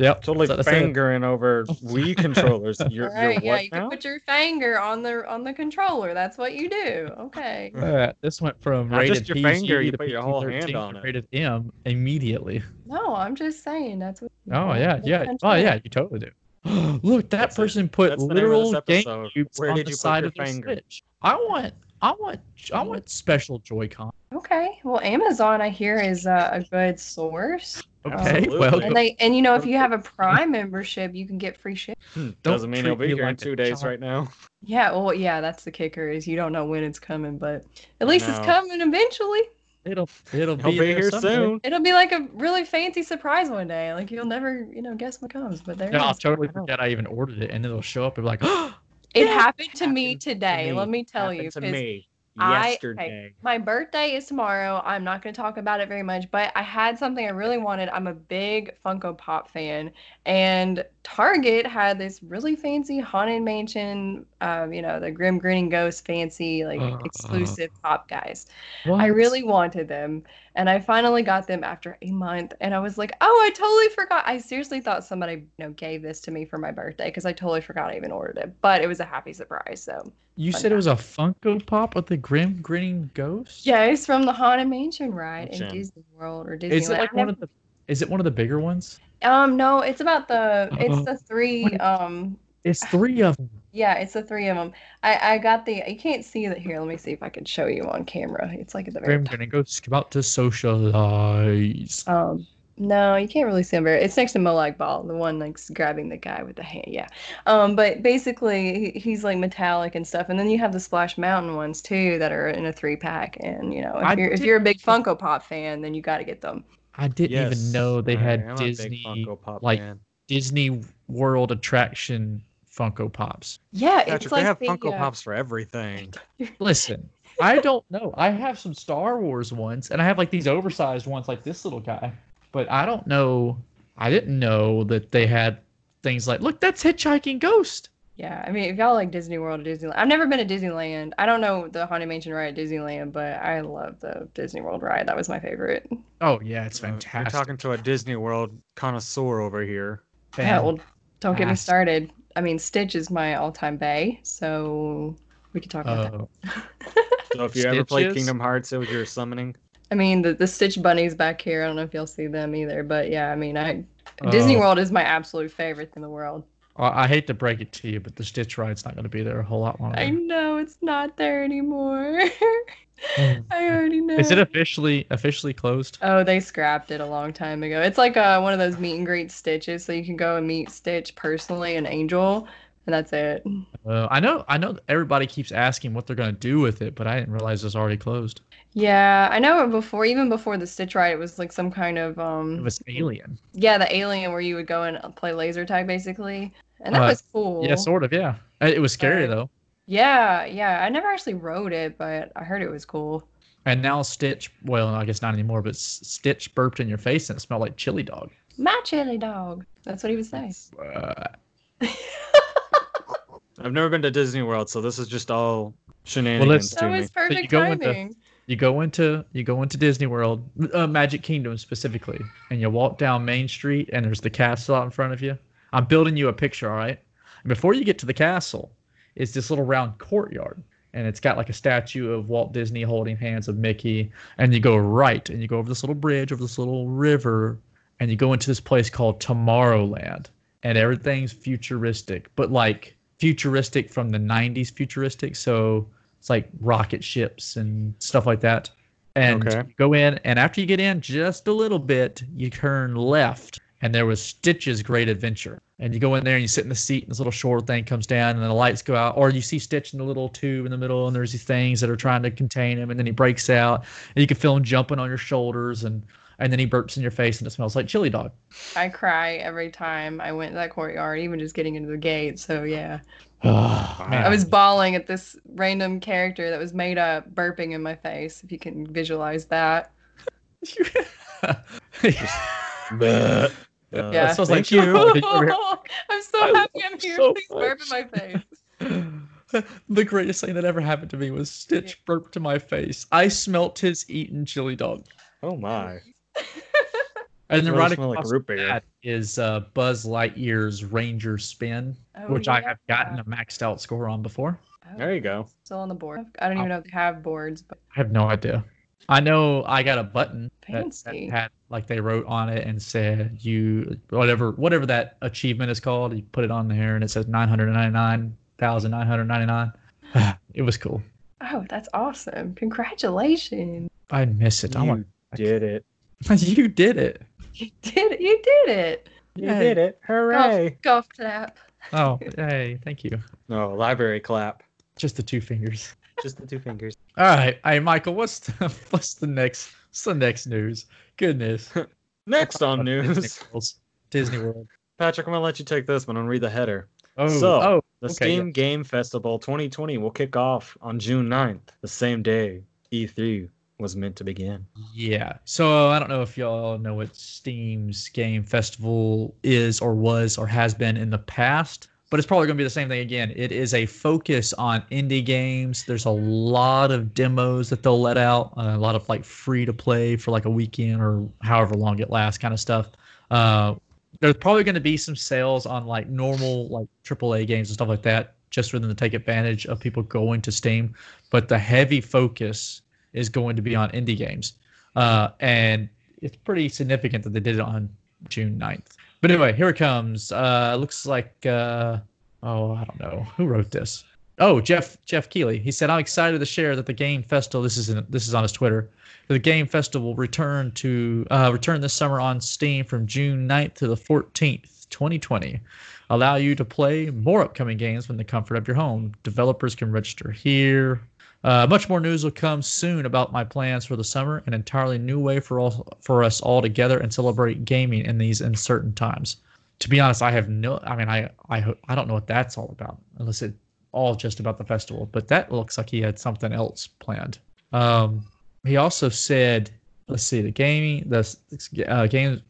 Speaker 2: Yep,
Speaker 1: totally
Speaker 2: that's what
Speaker 1: fingering over [LAUGHS] Wii controllers. You're,
Speaker 3: All right,
Speaker 1: you're
Speaker 3: yeah,
Speaker 1: what
Speaker 3: you
Speaker 1: now?
Speaker 3: can put your finger on the on the controller. That's what you do. Okay.
Speaker 2: Uh, this went from
Speaker 1: Not
Speaker 2: rated
Speaker 1: just your
Speaker 2: PG
Speaker 1: finger, you
Speaker 2: to
Speaker 1: put your whole hand on it.
Speaker 2: rated M immediately.
Speaker 3: No, I'm just saying that's what.
Speaker 2: Oh yeah, yeah. Oh yeah, you totally do. [GASPS] Look, that
Speaker 1: That's it.
Speaker 2: person put
Speaker 1: That's the name of
Speaker 2: literal
Speaker 1: this
Speaker 2: game
Speaker 1: episode.
Speaker 2: cubes
Speaker 1: Where
Speaker 2: on
Speaker 1: did
Speaker 2: the
Speaker 1: you
Speaker 2: side of their
Speaker 1: finger?
Speaker 2: Switch. I want, I want, I want special Joy-Con.
Speaker 3: Okay. Well, Amazon, I hear, is uh, a good source.
Speaker 2: Okay,
Speaker 1: Absolutely.
Speaker 2: well,
Speaker 3: And they and you know if you have a Prime membership, you can get free shit. [LAUGHS]
Speaker 1: Hmm, Doesn't mean
Speaker 2: treat
Speaker 1: he'll be here in
Speaker 2: like a
Speaker 1: two days
Speaker 2: child.
Speaker 1: right now.
Speaker 3: Yeah. Well, yeah. That's the kicker is you don't know when it's coming, but at least it's coming eventually.
Speaker 2: It'll, it'll be,
Speaker 1: be here
Speaker 2: someday.
Speaker 1: soon.
Speaker 3: It'll be like a really fancy surprise one day. Like you'll never, you know, guess what comes. But there
Speaker 2: No, I'll
Speaker 3: is.
Speaker 2: totally forget I even ordered it, and then it'll show up and be like, oh, [GASPS]
Speaker 3: It
Speaker 1: Yeah,
Speaker 3: happened to me
Speaker 1: happened to
Speaker 3: today.
Speaker 1: me.
Speaker 3: Let me tell you,
Speaker 1: Happened to
Speaker 3: 'cause
Speaker 1: me
Speaker 3: I-
Speaker 1: yesterday.
Speaker 3: my birthday is tomorrow. I'm not going to talk about it very much, but I had something I really wanted. I'm a big Funko Pop fan, and Target had this really fancy Haunted Mansion, um, you know, the Grim Grinning Ghost fancy, like
Speaker 2: Uh,
Speaker 3: exclusive pop guys.
Speaker 2: what?
Speaker 3: I really wanted them, and I finally got them after a month. And I was like, "Oh, I totally forgot." I seriously thought somebody, you know, gave this to me for my birthday because I totally forgot I even ordered it. But it was a happy surprise. So
Speaker 2: You said it was a Funko Pop with the grim grinning ghost.
Speaker 3: yeah, it's from the Haunted Mansion ride in Disney World or Disneyland.
Speaker 2: Is it like one of the? Is it one of the bigger ones?
Speaker 3: Um, no, it's about the. It's the three. Um,
Speaker 2: It's three of them.
Speaker 3: yeah, it's the three of them. I I got the. You can't see it here. Let me see if I can show you on camera. It's like at the very
Speaker 2: Grim
Speaker 3: top.
Speaker 2: grinning ghosts about to socialize.
Speaker 3: Um, no, you can't really see him very. It's next to Molag Bal, the one like grabbing the guy with the hand. Yeah. Um, but basically, he, he's like metallic and stuff. And then you have the Splash Mountain ones too that are in a three pack. And you know, if
Speaker 2: I
Speaker 3: you're if you're a big Funko Pop fan, then you got to get them.
Speaker 2: I didn't
Speaker 1: Yes,
Speaker 2: even know they
Speaker 1: I
Speaker 2: had
Speaker 1: am
Speaker 2: Disney
Speaker 1: Funko Pop
Speaker 2: like
Speaker 1: fan.
Speaker 2: Disney World attraction Funko Pops.
Speaker 3: Yeah, it's like
Speaker 1: they have
Speaker 3: the,
Speaker 1: Funko
Speaker 3: uh,
Speaker 1: Pops for everything. [LAUGHS]
Speaker 2: Listen, I don't know. I have some Star Wars ones, and I have like these oversized ones, like this little guy. But I don't know. I didn't know that they had things like, look, that's Hitchhiking Ghost.
Speaker 3: Yeah, I mean, if y'all like Disney World or Disneyland, I've never been to Disneyland. I don't know the Haunted Mansion ride at Disneyland, but I love the Disney World ride. That was my favorite.
Speaker 2: Oh yeah, it's
Speaker 1: Uh, You're
Speaker 2: fantastic.
Speaker 1: talking to a Disney World connoisseur over here.
Speaker 3: Yeah, well, don't get me started. I mean, Stitch is my all-time bay, so we could talk about that.
Speaker 2: Uh, [LAUGHS]
Speaker 1: So if you ever played Kingdom Hearts, it was your summoning.
Speaker 3: I mean, the, the Stitch bunnies back here. I don't know if y'all see them either, but yeah, I mean, I Disney
Speaker 2: uh,
Speaker 3: World is my absolute favorite in the world.
Speaker 2: I I hate to break it to you, but the Stitch ride's not going to be there a whole lot longer.
Speaker 3: I know it's not there anymore.
Speaker 2: Mm. [LAUGHS]
Speaker 3: I already know.
Speaker 2: Is it officially officially closed?
Speaker 3: Oh, they scrapped it a long time ago. It's like uh, one of those meet and greet stitches, so you can go and meet Stitch personally and Angel, and that's it.
Speaker 2: Uh, I know. I know. Everybody keeps asking what they're going to do with it, but I didn't realize it's already closed.
Speaker 3: Yeah, I know before, even before the Stitch ride, it was like some kind of um.
Speaker 2: It was Alien.
Speaker 3: yeah, the alien where you would go and play laser tag basically, and that
Speaker 2: Uh,
Speaker 3: was cool.
Speaker 2: Yeah, sort of. Yeah, Uh, it was scary
Speaker 3: Right.
Speaker 2: though.
Speaker 3: Yeah, yeah. I never actually rode it, but I heard it was cool.
Speaker 2: And now Stitch. Well, I guess not anymore. But Stitch burped in your face and it smelled like chili dog.
Speaker 3: My chili dog. That's what he would say.
Speaker 2: Uh, [LAUGHS]
Speaker 1: I've never been to Disney World, so this is just all shenanigans
Speaker 2: let's-
Speaker 1: to
Speaker 3: That
Speaker 1: me.
Speaker 3: was perfect
Speaker 2: you go into-
Speaker 3: timing.
Speaker 2: you go into you go into Disney World, uh, Magic Kingdom specifically, and you walk down Main Street, and there's the castle out in front of you. I'm building you a picture, all right? And before you get to the castle, is this little round courtyard, and it's got like a statue of Walt Disney holding hands of Mickey, and you go right, and you go over this little bridge, over this little river, and you go into this place called Tomorrowland, and everything's futuristic, but like futuristic from the 90s futuristic, so it's like rocket ships and stuff like that. And
Speaker 1: Okay.
Speaker 2: you go in, and after you get in just a little bit, you turn left, and there was Stitch's Great Adventure. And you go in there and you sit in the seat, and this little short thing comes down, and then the lights go out, or you see Stitch in the little tube in the middle, and there's these things that are trying to contain him, and then he breaks out, and you can feel him jumping on your shoulders, and and then he burps in your face, and it smells like chili dog.
Speaker 3: I cry every time I went to that courtyard, even just getting into the gate. So yeah, [SIGHS]
Speaker 2: Oh.
Speaker 3: I was bawling at this random character that was made up burping in my face. If you can visualize that. [LAUGHS]
Speaker 1: Bleh. Uh,
Speaker 3: Yeah.
Speaker 2: That sounds
Speaker 1: thank
Speaker 2: like
Speaker 1: you. [LAUGHS]
Speaker 3: I'm so
Speaker 2: I
Speaker 3: happy I'm here.
Speaker 2: so
Speaker 3: Please burp in my face. [LAUGHS]
Speaker 2: the greatest thing that ever happened to me was Stitch burped to my face. I smelt his eaten chili dog.
Speaker 1: Oh my. [LAUGHS]
Speaker 2: And then
Speaker 1: Really
Speaker 2: right
Speaker 1: smell like
Speaker 2: across
Speaker 1: root beer.
Speaker 2: that is uh, Buzz Lightyear's Ranger Spin,
Speaker 3: Oh,
Speaker 2: which I have gotten a maxed out score on before.
Speaker 3: Oh,
Speaker 1: There you go.
Speaker 3: Still on the board. I don't even know if they have boards, but
Speaker 2: I have no idea. I know I got a button that, that had like they wrote on it and said you whatever whatever that achievement is called. You put it on there and it says nine hundred ninety nine thousand nine hundred ninety nine. [SIGHS] It was cool.
Speaker 3: oh, that's awesome. Congratulations.
Speaker 2: I miss it. I [LAUGHS]
Speaker 1: You
Speaker 2: want
Speaker 1: did it.
Speaker 2: you did it.
Speaker 3: You did it. You did it.
Speaker 1: You
Speaker 2: Yay.
Speaker 1: did it. Hooray.
Speaker 3: Golf clap.
Speaker 2: Oh, hey, thank you.
Speaker 1: No, library clap.
Speaker 2: Just the two fingers.
Speaker 1: Just the two fingers.
Speaker 2: All right, hey Michael, what's the [LAUGHS] what's the next what's the next news? Goodness. [LAUGHS]
Speaker 1: Next on
Speaker 2: Disney
Speaker 1: news.
Speaker 2: World. Disney World.
Speaker 1: Patrick, I'm gonna let you take this one and read the header.
Speaker 2: Oh,
Speaker 1: So,
Speaker 2: oh,
Speaker 1: The
Speaker 2: Okay,
Speaker 1: Steam Game Festival 2020 will kick off on June 9th, the same day E3 was meant to begin.
Speaker 2: Yeah. So I don't know if y'all know what Steam's Game Festival is or was or has been in the past, but it's probably going to be the same thing again. It is a focus on indie games. There's a lot of demos that they'll let out, uh, a lot of like free to play for like a weekend or however long it lasts kind of stuff. Uh, there's probably going to be some sales on like normal like AAA games and stuff like that just for them to take advantage of people going to Steam. But the heavy focus is going to be on indie games. Uh, and it's pretty significant that they did it on June 9th. But anyway, here it comes. Uh, looks like, uh, oh, I don't know. Who wrote this? Oh, Jeff Jeff Keighley. He said, "I'm excited to share that the Game Festival. This is in, this is on his Twitter. The Game Festival will return to uh, return this summer on Steam from June 9th to the 14th, 2020. Allow you to play more upcoming games from the comfort of your home. Developers can register here. Uh, much more news will come soon about my plans for the summer, an entirely new way for all for us all together and celebrate gaming in these uncertain times. To be honest, I have no. I mean, I I I don't know what that's all about, unless it all just about the festival. But that looks like he had something else planned. Um, he also said, let's see, the gaming the uh, game.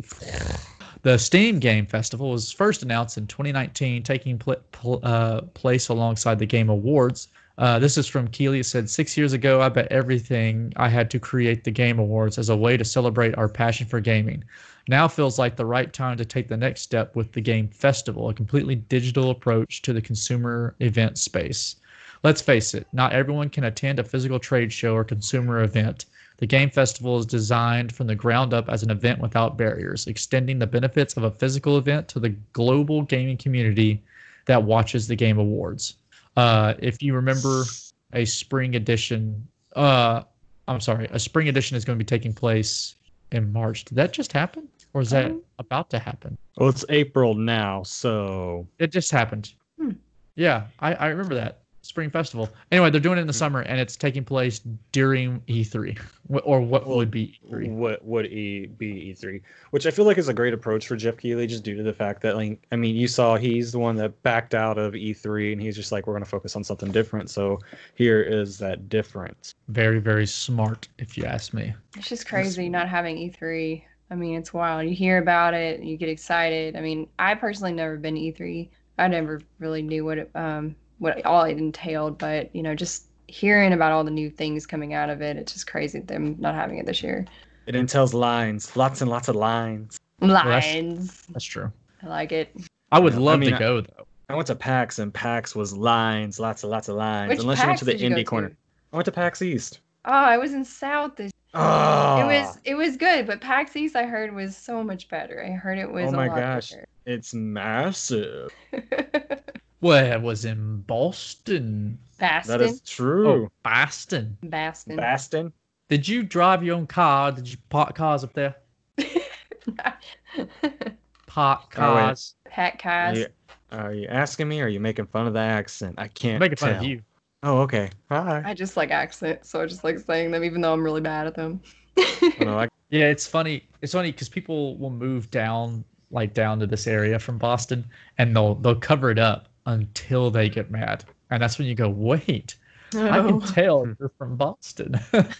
Speaker 2: The Steam Game Festival was first announced in 2019, taking pl- pl- uh, place alongside the Game Awards. Uh, this is from Keighley. It said, Six years ago, I bet everything I had to create the Game Awards as a way to celebrate our passion for gaming. Now feels like the right time to take the next step with the Game Festival, a completely digital approach to the consumer event space. Let's face it, not everyone can attend a physical trade show or consumer event. The Game Festival is designed from the ground up as an event without barriers, extending the benefits of a physical event to the global gaming community that watches the Game Awards. Uh, if you remember, a spring edition, uh, I'm sorry, a spring edition is going to be taking place in March. Did that just happen? Or is that
Speaker 3: Um,
Speaker 2: about to happen?
Speaker 1: Well, it's April now, so
Speaker 2: It just happened.
Speaker 3: Hmm.
Speaker 2: Yeah, I, I remember that spring festival. Anyway, they're doing it in the summer, and it's taking place during E3, or what would be E E3.
Speaker 1: what would E be E3? Which I feel like is a great approach for Jeff Keighley, just due to the fact that, like, I mean, you saw he's the one that backed out of E3, and he's just like, we're going to focus on something different. So here is that difference.
Speaker 2: Very, very smart, if you ask me.
Speaker 3: It's just crazy not having E3. I mean, it's wild. You hear about it, you get excited. I mean, I personally never been to E3. I never really knew what it, um, what all it entailed, but you know, just hearing about all the new things coming out of it, it's just crazy them not having it this year.
Speaker 1: It entails lines, lots and lots of lines.
Speaker 2: that's-
Speaker 3: Lines.
Speaker 2: That's true.
Speaker 3: I like it.
Speaker 2: I would
Speaker 1: Yeah, I
Speaker 2: love
Speaker 1: mean,
Speaker 2: to go though.
Speaker 1: I went to PAX, and PAX was lines, lots and lots of lines.
Speaker 3: Which
Speaker 1: Unless you went to the
Speaker 3: did you go
Speaker 1: indie corner.
Speaker 3: to?
Speaker 1: I went to PAX East.
Speaker 3: Oh, I was in South this.
Speaker 1: Oh,
Speaker 3: It was it was good, but PAX East I heard was so much better. I heard it was.
Speaker 1: Oh my
Speaker 3: a lot
Speaker 1: gosh. It's massive. [LAUGHS]
Speaker 3: better.
Speaker 2: Well, it was in Boston.
Speaker 3: Baston.
Speaker 1: That is true.
Speaker 2: Oh, Boston.
Speaker 3: Baston.
Speaker 1: Baston.
Speaker 2: Did you drive your own car? Did you park cars up there? [LAUGHS] Park
Speaker 1: Oh, wait.
Speaker 2: cars.
Speaker 1: Are you, are you asking me or are you making fun of the accent? I can't
Speaker 2: Making fun
Speaker 1: tell.
Speaker 2: of you.
Speaker 1: Oh, okay. Hi.
Speaker 3: I just like accents, so I just like saying them, even though I'm really bad at them.
Speaker 1: Oh, no, I, [LAUGHS]
Speaker 2: Yeah, it's funny. It's funny because people will move down, like down to this area from Boston, and they'll they'll cover it up until they get mad, and that's when you go, wait, I can
Speaker 3: Oh.
Speaker 2: tell you're from Boston. [LAUGHS]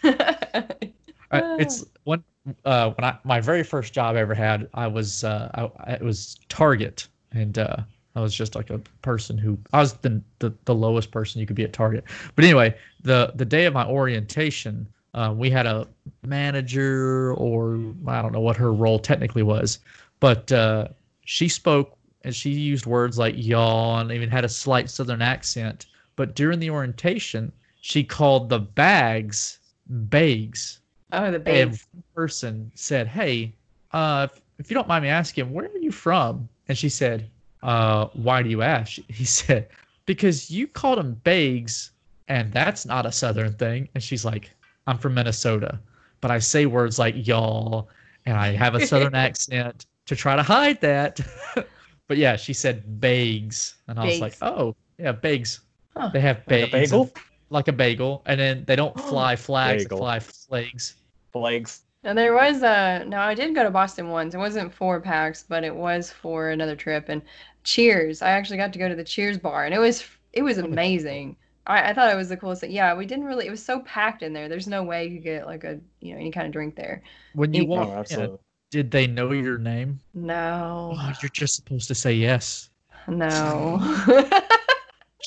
Speaker 2: Uh, it's [LAUGHS] one uh, when I my very first job I ever had, I was uh, I, it was Target, and uh, I was just like a person who I was the, the the lowest person you could be at Target. But anyway, the the day of my orientation, uh, we had a manager, or I don't know what her role technically was, but uh, she spoke and she used words like y'all and even had a slight southern accent. But during the orientation, she called the bags bags.
Speaker 3: Oh, the
Speaker 2: And one person said, "Hey, uh, if, if you don't mind me asking, where are you from?" And she said, uh, "Why do you ask?" [LAUGHS] He said, "Because you called them bags, and that's not a Southern thing." And she's like, "I'm from Minnesota, but I say words like y'all, and I have a Southern [LAUGHS] accent to try to hide that." [LAUGHS] but yeah, she said bags, and I was like, "Oh, yeah, bags.
Speaker 3: Huh.
Speaker 2: They have
Speaker 1: Like a
Speaker 2: bags,
Speaker 1: bagel?
Speaker 2: and- like a bagel, and then they don't [GASPS] fly flags, they
Speaker 1: Bagel.
Speaker 2: fly flags."
Speaker 1: Flags.
Speaker 3: Now there was a no, I did go to Boston once. It wasn't for PAX, but it was for another trip. And Cheers, I actually got to go to the Cheers bar, and it was it was oh, amazing. I, I thought it was the coolest thing. Yeah, we didn't really. It was so packed in there. There's no way you could get like a you know any kind of drink there.
Speaker 2: When you
Speaker 3: Oh,
Speaker 2: walk
Speaker 1: Oh,
Speaker 2: in,
Speaker 1: absolutely.
Speaker 2: Did they know your name?
Speaker 3: No,
Speaker 2: Oh, you're just supposed to say yes.
Speaker 3: no.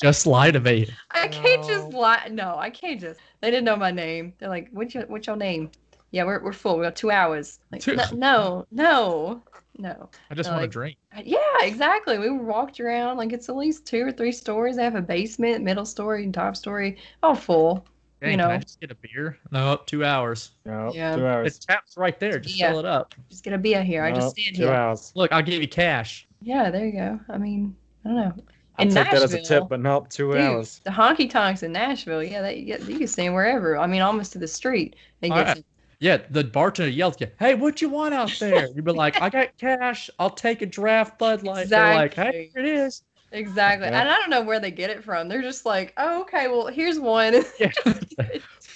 Speaker 2: Just lie to me.
Speaker 3: I can't just lie. No, I can't just. They didn't know my name. They're like, "What's your What's your name?" Yeah, we're we're full. We got two hours. Like,
Speaker 2: Two-
Speaker 3: no, no, no, no.
Speaker 2: I just
Speaker 3: They're
Speaker 2: want
Speaker 3: like,
Speaker 2: to drink.
Speaker 3: Uh, yeah, exactly. We walked around like it's at least two or three stories. They have a basement, middle story, and top story, all full.
Speaker 2: Dang,
Speaker 3: you
Speaker 2: can I
Speaker 3: know.
Speaker 2: just get a beer? No, two hours.
Speaker 1: No,
Speaker 3: Yeah.
Speaker 1: two hours.
Speaker 2: It's taps right there. Just
Speaker 3: Yeah.
Speaker 2: fill it up.
Speaker 3: Just get a beer here. I just stand
Speaker 1: two
Speaker 3: here.
Speaker 1: hours.
Speaker 2: Look, I'll give you cash.
Speaker 3: Yeah, there you go. I mean, I don't know.
Speaker 1: I'll
Speaker 3: In
Speaker 1: take that as a tip, but nope, two
Speaker 3: Dude,
Speaker 1: hours.
Speaker 3: the honky tonks in Nashville, yeah, they, yeah, you can stand wherever. I mean, almost to the street. They
Speaker 2: All
Speaker 3: get
Speaker 2: right. Yeah, the bartender yelled at you, "Hey, what you want out there?" You'd be like, "I got cash. I'll take a draft Bud Light." They're like, "Hey, here it is."
Speaker 3: Exactly.
Speaker 1: Yeah.
Speaker 3: And I don't know where they get it from. They're just like, oh, okay, well, here's one. [LAUGHS]
Speaker 2: Yeah. [LAUGHS]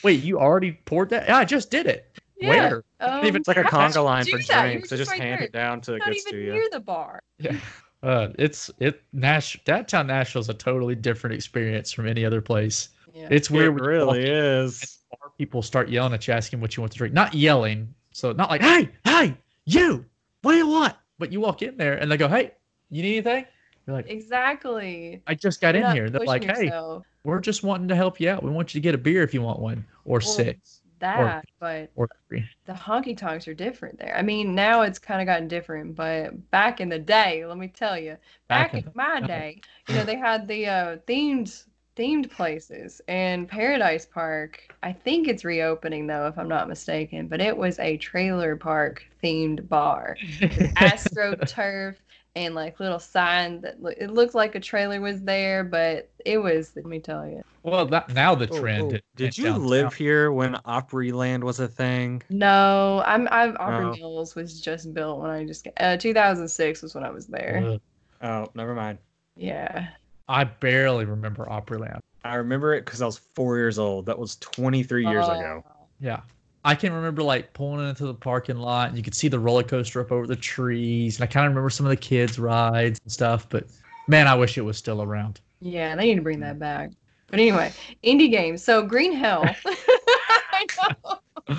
Speaker 2: Wait, you already poured that? Yeah, I just did it.
Speaker 3: yeah.
Speaker 2: Where?
Speaker 3: Um,
Speaker 2: even-
Speaker 1: It's like a
Speaker 3: how would
Speaker 1: conga
Speaker 3: you
Speaker 1: line
Speaker 3: do
Speaker 1: for
Speaker 3: that? You're
Speaker 1: drinks. They just
Speaker 3: right
Speaker 1: hand
Speaker 3: there.
Speaker 1: it down till it
Speaker 3: Not
Speaker 1: gets
Speaker 3: even
Speaker 1: to you.
Speaker 3: near the bar. [LAUGHS]
Speaker 2: Yeah. Uh, it's it Nash downtown Nashville's a totally different experience from any other place.
Speaker 3: Yeah.
Speaker 2: It's
Speaker 1: It
Speaker 2: weird when you walk
Speaker 1: really is.
Speaker 2: and people start yelling at you, asking what you want to drink. Not yelling, so not like, "Hey, hey, you, what do you want?" But you walk in there and they go, "Hey, you need anything?" You're like,
Speaker 3: Exactly.
Speaker 2: "I just got
Speaker 3: You're
Speaker 2: in here." They're like,
Speaker 3: pushing
Speaker 2: "Hey, we're just wanting to help you out. We want you to get a beer if you want one, or
Speaker 3: Well,
Speaker 2: six,
Speaker 3: that, but
Speaker 2: or three.
Speaker 3: the honky tonks are different there. I mean, now it's kind of gotten different, but back in the day, let me tell you,
Speaker 2: Back
Speaker 3: back,
Speaker 2: in
Speaker 3: in
Speaker 2: the-
Speaker 3: my day, you know, they had the uh, themed themed places and Paradise Park. I think it's reopening though, if I'm not mistaken, but it was a trailer park themed bar. [LAUGHS] AstroTurf and like little sign that look, it looked like a trailer was there, but it was. Let me tell you.
Speaker 2: well, that, now the
Speaker 1: Oh,
Speaker 2: trend.
Speaker 1: oh,
Speaker 2: in-
Speaker 1: Did you
Speaker 2: downtown-
Speaker 1: live here when Opryland was a thing?
Speaker 3: No, I'm. I'm. Opry
Speaker 1: No.
Speaker 3: Mills was just built when I just. Uh, 2006 was when I was there.
Speaker 2: Ugh.
Speaker 1: Oh, never mind.
Speaker 3: Yeah.
Speaker 2: I barely remember Opryland.
Speaker 1: I remember it because I was four years old. That was 23 years ago.
Speaker 3: Oh,
Speaker 2: Yeah. I can remember like pulling into the parking lot and you could see the roller coaster up over the trees. And I kind of remember some of the kids' rides and stuff. But man, I wish it was still around.
Speaker 3: Yeah, they need to bring that back. But anyway, indie games. So Green Hell. I [LAUGHS] know. [LAUGHS]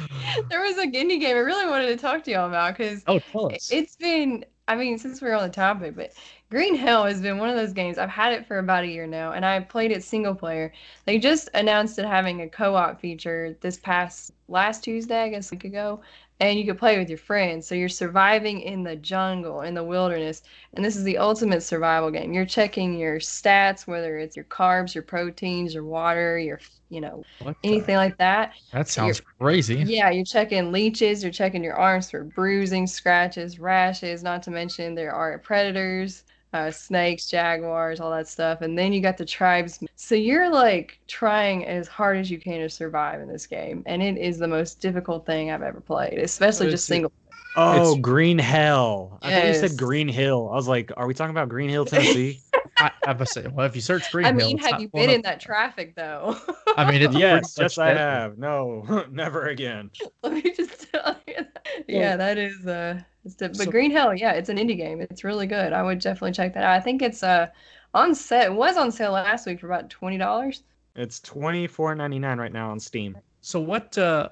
Speaker 3: There was a indie game I really wanted to talk to y'all about because
Speaker 2: Oh, tell us.
Speaker 3: it's been. I mean, since we're on the topic, but Green Hell has been one of those games. I've had it for about a year now, and I played it single player. They just announced it having a co-op feature this past last Tuesday, I guess a week ago, and you could play with your friends. So you're surviving in the jungle, in the wilderness, and this is the ultimate survival game. You're checking your stats, whether it's your carbs, your proteins, your water, your you know
Speaker 2: What the-
Speaker 3: anything like that.
Speaker 2: that sounds crazy.
Speaker 3: Yeah, you're checking leeches, you're checking your arms for bruising, scratches, rashes, not to mention there are predators, uh, snakes, jaguars, all that stuff. And then you got the tribes. So you're like trying as hard as you can to survive in this game. And it is the most difficult thing I've ever played, especially just single.
Speaker 1: Oh,
Speaker 2: It's-
Speaker 1: Green Hell. I thought you said Green Hill. I was like, are we talking about Green Hill, [LAUGHS] Tennessee?
Speaker 2: I, I was saying, well, if you search Green
Speaker 3: I mean,
Speaker 2: it's
Speaker 3: have you been in
Speaker 2: up-
Speaker 3: that traffic though?
Speaker 2: I mean, it's [LAUGHS]
Speaker 1: yes, yes, I have. No, [LAUGHS] never again. [LAUGHS]
Speaker 3: Let me just tell you. That. Yeah, that is uh, it's but
Speaker 2: So-
Speaker 3: Green Hill, yeah, it's an indie game. It's really good. I would definitely check that out. I think it's uh on set. It was on sale last week for about twenty dollars.
Speaker 1: It's twenty four ninety nine right now on Steam.
Speaker 2: So what uh,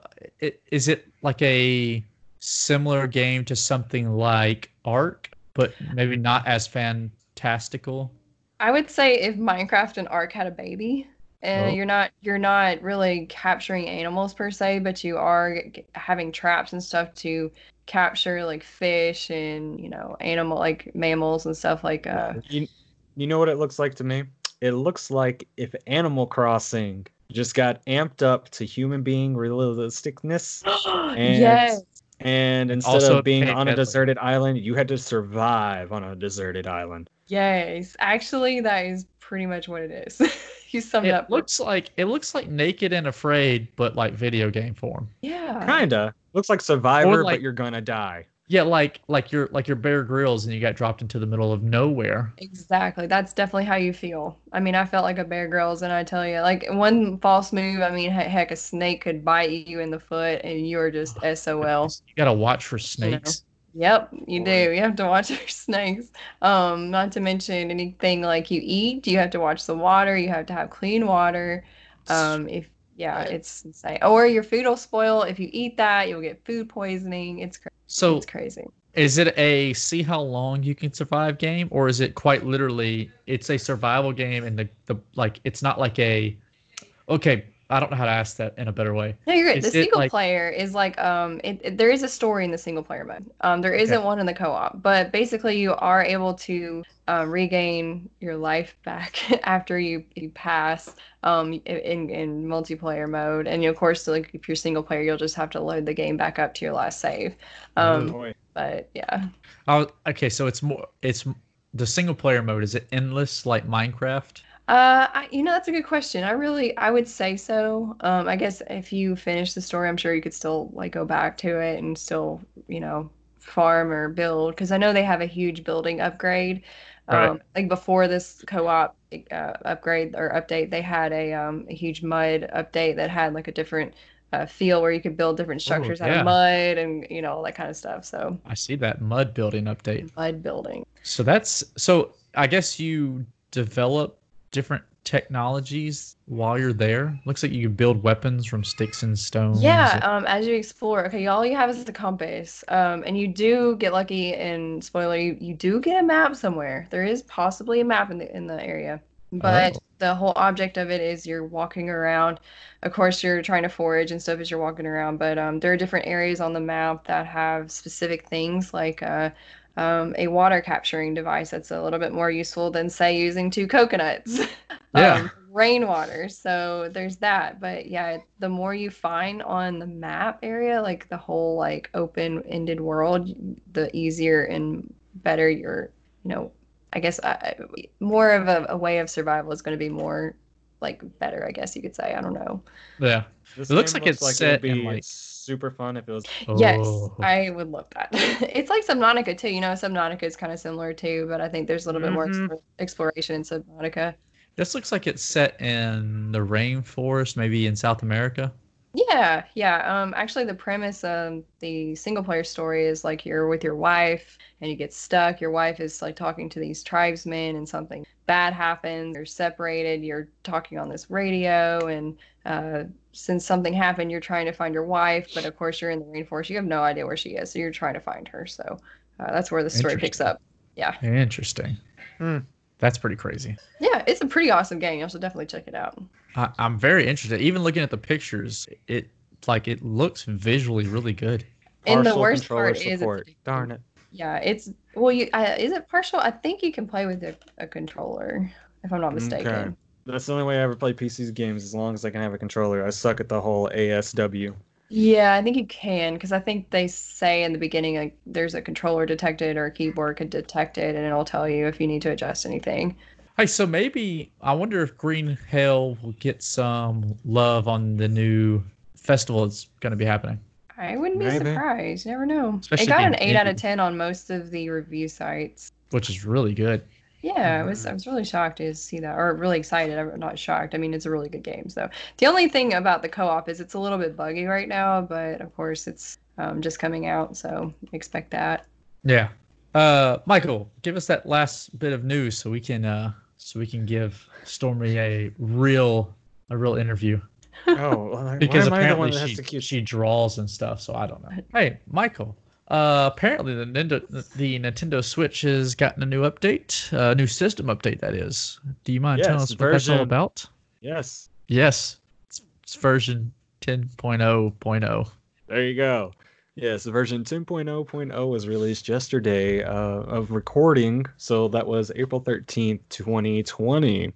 Speaker 2: is it like a similar game to something like Ark, but maybe not as fantastical.
Speaker 3: I would say if Minecraft and Ark had a baby, and
Speaker 2: Oh.
Speaker 3: you're not you're not really capturing animals per se, but you are g- having traps and stuff to capture like fish and you know animal like mammals and stuff like uh
Speaker 1: You, you know what it looks like to me? It looks like if Animal Crossing just got amped up to human being realisticness, [GASPS] and
Speaker 3: yes
Speaker 1: and instead
Speaker 2: Also
Speaker 1: of being on a
Speaker 2: Peddler.
Speaker 1: deserted island, you had to survive on a deserted island.
Speaker 3: yes actually that is pretty much what it is [LAUGHS] you summed
Speaker 2: It
Speaker 3: up
Speaker 2: looks like it looks like Naked and Afraid, but like video game form.
Speaker 3: yeah
Speaker 1: Kinda looks like Survivor,
Speaker 2: like-
Speaker 1: but you're gonna die.
Speaker 2: Yeah, like like you're like your Bear Grylls, and you got dropped into the middle of nowhere.
Speaker 3: Exactly. That's definitely how you feel. I mean, I felt like a Bear Grylls, and I tell you, like one false move. I mean, heck, a snake could bite you in the foot, and you're just SOL.
Speaker 2: You gotta watch for snakes.
Speaker 3: Yep, you do. You have to watch [LAUGHS] for snakes. Um, not to mention anything like you eat. You have to watch the water. You have to have clean water. Um, if yeah, it's insane. Or your food will spoil if you eat that. You'll get food poisoning. It's cra-
Speaker 2: So
Speaker 3: it's crazy.
Speaker 2: is it a see how long you can survive game, or is it quite literally it's a survival game and the the like it's not like a okay I don't know how to ask that in a better way.
Speaker 3: No, you're good.
Speaker 2: Is
Speaker 3: The single
Speaker 2: like-
Speaker 3: player is like um it, it- there is a story in the single player mode. Um there isn't one in the co-op, but basically you are able to um, regain your life back [LAUGHS] after you you pass um in in multiplayer mode. And you, of course like if you're single player, you'll just have to load the game back up to your last save. Um
Speaker 1: Boy.
Speaker 3: but yeah.
Speaker 2: Oh, okay, so it's more it's the single player mode. Is it endless like Minecraft?
Speaker 3: Uh, I, you know, that's a good question. I really, I would say so. Um, I guess if you finish the story, I'm sure you could still like go back to it and still, you know, farm or build because I know they have a huge building upgrade.
Speaker 2: Right.
Speaker 3: Um, like before this co-op uh, upgrade or update, they had a um a huge mud update that had like a different uh, feel where you could build different structures out
Speaker 2: yeah.
Speaker 3: of mud and you know all that kind of stuff. So
Speaker 2: I see that mud building update.
Speaker 3: mud building.
Speaker 2: So that's so I guess you develop different technologies while you're there. Looks like you can build weapons from sticks and stones.
Speaker 3: Yeah, um, as you explore, okay, all you have is the compass. Um, and you do get lucky and spoiler, you, you do get a map somewhere. There is possibly a map in the in the area. But
Speaker 2: Oh.
Speaker 3: the whole object of it is you're walking around. Of course, you're trying to forage and stuff as you're walking around, but um, there are different areas on the map that have specific things like uh, um, a water capturing device that's a little bit more useful than, say, using two coconuts. [LAUGHS]
Speaker 2: Yeah.
Speaker 3: um, rainwater. So there's that. But yeah, the more you find on the map area, like the whole like open-ended world, the easier and better your, you know, I guess uh, more of a, a way of survival is going to be more like better, I guess you could say. I don't know.
Speaker 2: Yeah.
Speaker 1: This
Speaker 2: It looks
Speaker 1: game
Speaker 2: like it's
Speaker 1: it would
Speaker 2: set in, like-
Speaker 1: super fun if it was.
Speaker 3: Yes,
Speaker 2: Oh.
Speaker 3: I would love that. [LAUGHS] it's like Subnautica too. You know, Subnautica is kind of similar too, but I think there's a little bit more
Speaker 1: Mhm.
Speaker 3: exploration in Subnautica.
Speaker 2: This looks like it's set in the rainforest, maybe in South America.
Speaker 3: Yeah, yeah. Um, actually, the premise of the single player story is like you're with your wife and you get stuck. Your wife is like talking to these tribesmen, and something bad happens. You're separated. You're talking on this radio, and uh, since something happened, you're trying to find your wife. But of course, you're in the rainforest. You have no idea where she is, so you're trying to find her. So uh, that's where the story picks up. Yeah,
Speaker 2: Interesting.
Speaker 1: Hmm.
Speaker 2: That's pretty crazy.
Speaker 3: yeah. It's a pretty awesome game. You should definitely check it out.
Speaker 2: I, I'm very interested. Even looking at the pictures, it like it looks visually really good.
Speaker 3: And the worst part is it's
Speaker 1: support.
Speaker 3: addictive.
Speaker 1: Darn it.
Speaker 3: Yeah, it's well. You uh, is it partial? I think you can play with a, a controller, if I'm not mistaken.
Speaker 1: Okay. That's the only way I ever play PC games as long as I can have a controller. I suck at the whole ASW.
Speaker 3: Yeah, I think you can because I think they say in the beginning like there's a controller detected or a keyboard could detect it, and it'll tell you if you need to adjust anything.
Speaker 2: Hey, so maybe I wonder if Green Hell will get some love on the new festival that's going to be happening.
Speaker 3: I wouldn't be
Speaker 1: Maybe.
Speaker 3: surprised. You never know.
Speaker 2: Especially
Speaker 3: it got an
Speaker 2: being
Speaker 3: eight out of ten on most of the review sites.
Speaker 2: which is really good.
Speaker 3: Yeah, I was I was really shocked to see that, or really excited. I'm not shocked. I mean, it's a really good game. So the only thing about the co-op is it's a little bit buggy right now, but of course it's um, just coming out, so expect that.
Speaker 2: Yeah. Uh, Michael, give us that last bit of news so we can uh, so we can give Stormy a real a real interview.
Speaker 1: Oh, well, [LAUGHS]
Speaker 2: because
Speaker 1: am the one
Speaker 2: apparently
Speaker 1: that has
Speaker 2: she,
Speaker 1: to keep?
Speaker 2: she draws and stuff. So I don't know. [LAUGHS] Hey, Michael. Uh, apparently the Nintendo the Nintendo Switch has gotten a new update, a new system update. That is. Do you mind telling us what that's all about?
Speaker 1: Yes,
Speaker 2: Yes, it's, it's version 10.0.0.
Speaker 1: there you go. Yes, version 10.0.0 was released yesterday uh, of recording, so that was April 13th, 2020.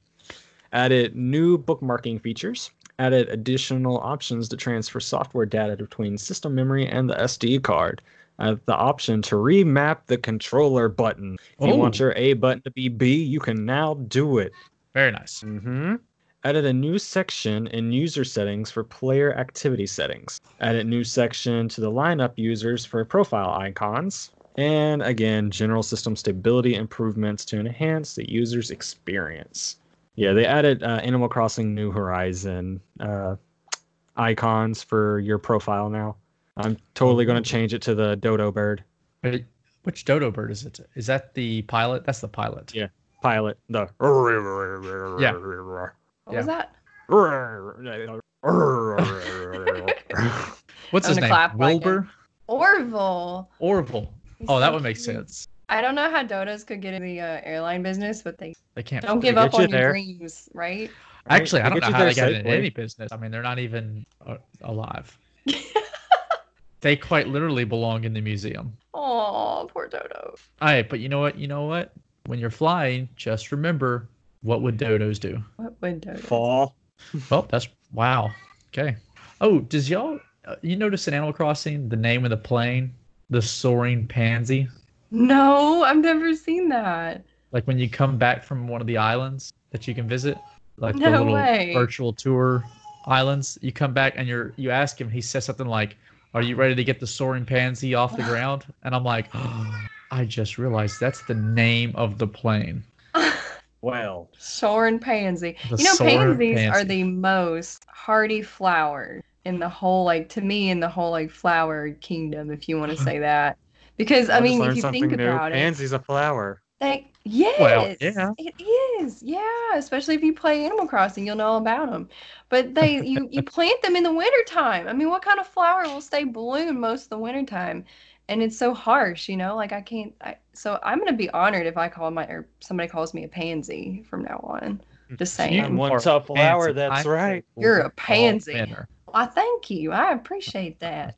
Speaker 1: Added new bookmarking features, added additional options to transfer software data between system memory and the SD card. Uh, the option to remap the controller button. If you want
Speaker 2: Oh.
Speaker 1: your A button to be B, you can now do it.
Speaker 2: Very nice.
Speaker 1: Mm-hmm. Added a new section in user settings for player activity settings. Added a new section to the lineup users for profile icons. And again, general system stability improvements to enhance the user's experience. Yeah, they added uh, Animal Crossing New Horizon uh, icons for your profile now. I'm totally going to change it to the dodo bird
Speaker 2: Wait, which dodo bird is it? Is that the pilot? That's the pilot.
Speaker 1: Yeah. pilot. The
Speaker 2: Yeah. [LAUGHS]
Speaker 3: What
Speaker 2: Yeah.
Speaker 3: was that? [LAUGHS]
Speaker 2: What's
Speaker 3: I'm
Speaker 2: his name?
Speaker 3: clap like.
Speaker 2: Wilbur?
Speaker 3: Orville.
Speaker 2: Orville.
Speaker 3: He's
Speaker 2: Oh, that would make sense.
Speaker 3: I don't know how dodos could get in the uh, airline business, but they
Speaker 2: They can't.
Speaker 3: don't give
Speaker 1: get
Speaker 3: up
Speaker 1: you
Speaker 3: on your
Speaker 1: there.
Speaker 3: dreams, right?
Speaker 2: Actually, I don't know how they got
Speaker 1: in
Speaker 2: any business. I mean, they're not even uh, alive. [LAUGHS] They quite literally belong in the museum.
Speaker 3: Oh, poor dodo.
Speaker 2: All right, but you know what? You know what? When you're flying, just remember what would dodos do?
Speaker 3: What would dodo?
Speaker 1: Fall.
Speaker 2: Well, that's wow. Okay. Oh, does y'all uh, you notice in Animal Crossing the name of the plane, the soaring pansy?
Speaker 3: No, I've never seen that.
Speaker 2: Like when you come back from one of the islands that you can visit, like the little
Speaker 3: way.
Speaker 2: virtual tour islands, you come back and you're you ask him, he says something like, "Are you ready to get the soaring pansy off the [LAUGHS] ground?" And I'm like, [GASPS] I just realized that's the name of the plane. [LAUGHS]
Speaker 1: Well,
Speaker 3: Soaring pansy.
Speaker 2: The
Speaker 3: you know,
Speaker 2: soaring
Speaker 3: pansies are the most hardy flower in the whole, like, to me, in the whole, like, flower kingdom, if you want to [GASPS] say that. Because, I,
Speaker 1: just
Speaker 3: mean, if you
Speaker 1: something
Speaker 3: think
Speaker 1: new.
Speaker 3: about it,
Speaker 1: Pansy's a flower.
Speaker 3: Like, yes,
Speaker 2: yeah.
Speaker 3: it is. Yeah, especially if you play Animal Crossing, you'll know about them. But they, you, you [LAUGHS] plant them in the wintertime. I mean, what kind of flower will stay bloom most of the wintertime? And it's so harsh, you know. Like I can't. I, so I'm gonna be honored if I call my or somebody calls me a pansy from now on. Mm, Just saying.
Speaker 1: I'm one
Speaker 2: are
Speaker 1: tough
Speaker 2: pansy.
Speaker 1: flower, that's
Speaker 2: I'm
Speaker 1: right.
Speaker 3: You're a pansy.
Speaker 2: winner.
Speaker 3: I thank you. I appreciate [LAUGHS] that.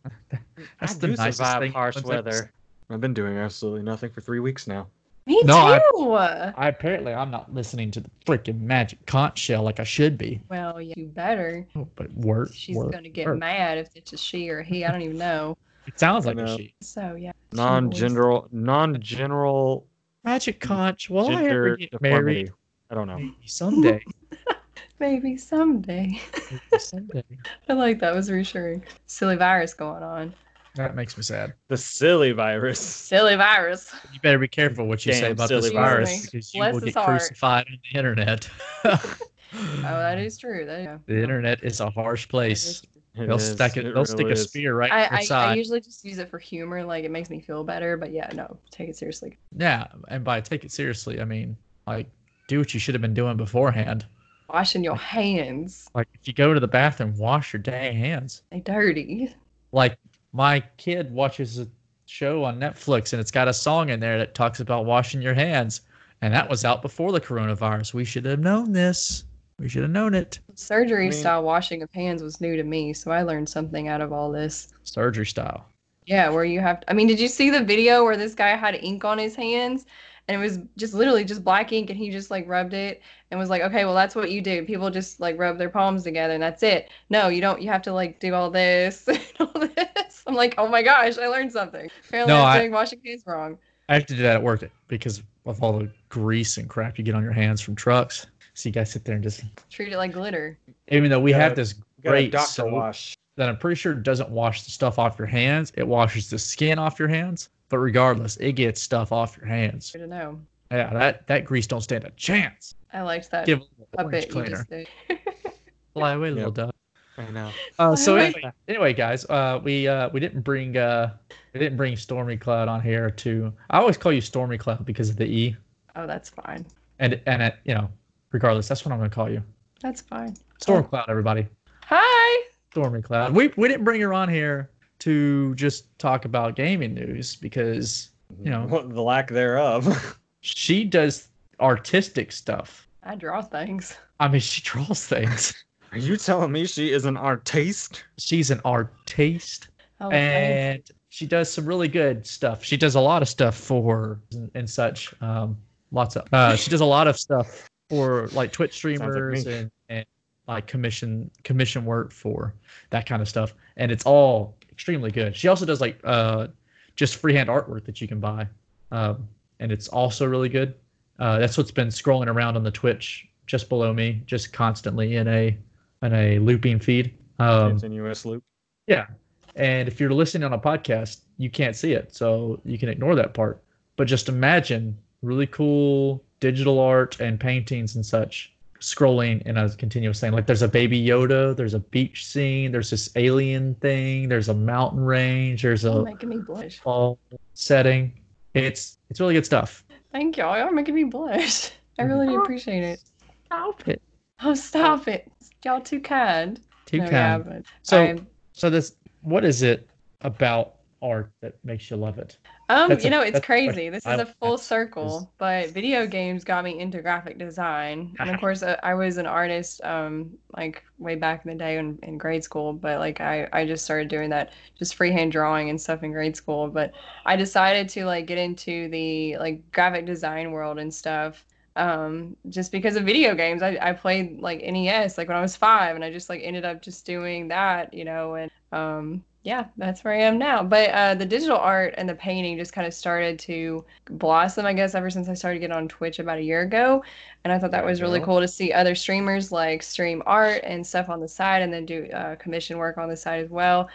Speaker 2: That's
Speaker 1: I
Speaker 2: the
Speaker 1: do
Speaker 2: nicest
Speaker 1: survive
Speaker 2: thing
Speaker 1: harsh weather. I've been doing absolutely nothing for three weeks now.
Speaker 3: Me
Speaker 2: No,
Speaker 3: too.
Speaker 2: I apparently I'm not listening to the freaking magic conch shell like I should be.
Speaker 3: Well, yeah, you better.
Speaker 2: Oh, but work.
Speaker 3: She's
Speaker 2: work,
Speaker 3: gonna get
Speaker 2: work.
Speaker 3: mad if it's a she or he. I don't even know.
Speaker 2: It sounds like a she.
Speaker 3: So yeah.
Speaker 1: Non-general, non-general
Speaker 2: Magic conch. Will I ever
Speaker 1: gender
Speaker 2: get married?
Speaker 1: I don't know.
Speaker 2: Maybe someday. [LAUGHS]
Speaker 3: Maybe someday.
Speaker 2: Maybe someday. [LAUGHS]
Speaker 3: I like that. Was reassuring. Silly virus going on.
Speaker 2: That makes me sad.
Speaker 1: The silly virus.
Speaker 3: Silly virus.
Speaker 2: You better be careful what you say about this
Speaker 1: silly
Speaker 2: virus
Speaker 3: virus.
Speaker 2: because you
Speaker 3: Bless
Speaker 2: will get
Speaker 3: heart.
Speaker 2: crucified on the internet. [LAUGHS]
Speaker 3: Oh, that is true. That, yeah.
Speaker 2: the internet is a harsh place.
Speaker 1: It
Speaker 2: They'll
Speaker 1: is,
Speaker 2: stick it.
Speaker 1: it
Speaker 2: They'll stick
Speaker 1: really
Speaker 2: a spear right
Speaker 3: I,
Speaker 2: in your
Speaker 3: I, I usually just use it for humor. Like it makes me feel better. But yeah, no, take it seriously.
Speaker 2: Yeah, and by take it seriously, I mean like do what you should have been doing beforehand.
Speaker 3: Washing your hands.
Speaker 2: Like if you go to the bathroom, wash your dang hands.
Speaker 3: They dirty.
Speaker 2: Like my kid watches a show on Netflix and it's got a song in there that talks about washing your hands, and that was out before the coronavirus. We should have known this. We should have known it.
Speaker 3: Surgery
Speaker 1: I mean-
Speaker 3: style washing of hands was new to me, so I learned something out of all this.
Speaker 2: Surgery style.
Speaker 3: Yeah, where you have to, I mean, did you see the video where this guy had ink on his hands and it was just literally just black ink and he just like rubbed it and was like, okay, well, that's what you do. People just like rub their palms together and that's it. No, you don't. You have to like do all this [LAUGHS] and all this. I'm like, oh my gosh, I learned something. Apparently,
Speaker 2: No,
Speaker 3: I'm
Speaker 2: I-
Speaker 3: doing washing hands wrong.
Speaker 2: I have to do that at work because of all the grease and crap you get on your hands from trucks. So you guys sit there and just
Speaker 3: Treat it like glitter.
Speaker 2: even though we
Speaker 1: Gotta-
Speaker 2: have this great
Speaker 1: doctor
Speaker 2: soap
Speaker 1: wash.
Speaker 2: that I'm pretty sure doesn't wash the stuff off your hands. It washes the skin off your hands. But regardless, it gets stuff off your hands.
Speaker 3: I don't know.
Speaker 2: Yeah, that, that grease don't stand a chance.
Speaker 3: I liked that
Speaker 2: Give it a little
Speaker 3: puppet
Speaker 2: orange
Speaker 3: you
Speaker 2: cleaner. [LAUGHS] Fly away, little
Speaker 1: Yep.
Speaker 2: dove.
Speaker 1: I know.
Speaker 2: Uh, so anyway, anyway, guys, uh, we uh, we didn't bring uh, we didn't bring Stormy Cloud on here to. I always call you Stormy Cloud because of the E,
Speaker 3: Oh, that's fine.
Speaker 2: and and it, you know, regardless, that's what I'm gonna call you,
Speaker 3: That's fine.
Speaker 2: Storm Cloud. Everybody.
Speaker 3: Hi.
Speaker 2: Stormy Cloud. We we didn't bring her on here to just talk about gaming news because you know [LAUGHS]
Speaker 1: the lack thereof.
Speaker 2: she does artistic stuff.
Speaker 3: I draw things.
Speaker 2: I mean, she draws things.
Speaker 1: Are you telling me she is an artiste?
Speaker 2: She's an artiste,
Speaker 3: Oh,
Speaker 2: and she does some really good stuff. She does a lot of stuff for and, and such. Um, lots of. Uh, she does a lot of stuff for like Twitch streamers
Speaker 1: me.
Speaker 2: and, and like commission commission work for that kind of stuff, and it's all extremely good. She also does like uh, just freehand artwork that you can buy, um, and it's also really good. Uh, that's what's been scrolling around on the Twitch just below me, just constantly in a in a looping feed. Um,
Speaker 1: Continuous loop.
Speaker 2: yeah. And if you're listening on a podcast, you can't see it. So you can ignore that part. But just imagine really cool digital art and paintings and such scrolling in a continuous thing. Like there's a baby Yoda, there's a beach scene, there's this alien thing, there's a mountain range, there's a
Speaker 3: making me blush.
Speaker 2: fall setting. It's it's really good stuff.
Speaker 3: Thank y'all. Y'all are making me blush. I mm-hmm. really do appreciate it.
Speaker 2: Stop it.
Speaker 3: Oh, stop it. Y'all too kind.
Speaker 2: Too
Speaker 3: No, yeah,
Speaker 2: kind.
Speaker 3: but
Speaker 2: So
Speaker 3: I'm-
Speaker 2: so this what is it about art that makes you love it?
Speaker 3: Um,
Speaker 2: That's
Speaker 3: you know, it's
Speaker 2: a question
Speaker 3: crazy. This
Speaker 2: I
Speaker 3: is a full circle, but video games got me into graphic design. And of [LAUGHS] course, uh, I was an artist, um, like way back in the day in, in grade school. But like, I, I just started doing that, just freehand drawing and stuff in grade school. But I decided to like get into the like graphic design world and stuff, um, just because of video games. I, I played like NES like when I was five, and I just like ended up just doing that, you know, and um, yeah, that's where I am now. But uh, the digital art and the painting just kind of started to blossom, I guess, ever since I started getting on Twitch about a year ago. And I thought that was really cool to see other streamers like stream art and stuff on the side and then do uh, commission work on the side as well.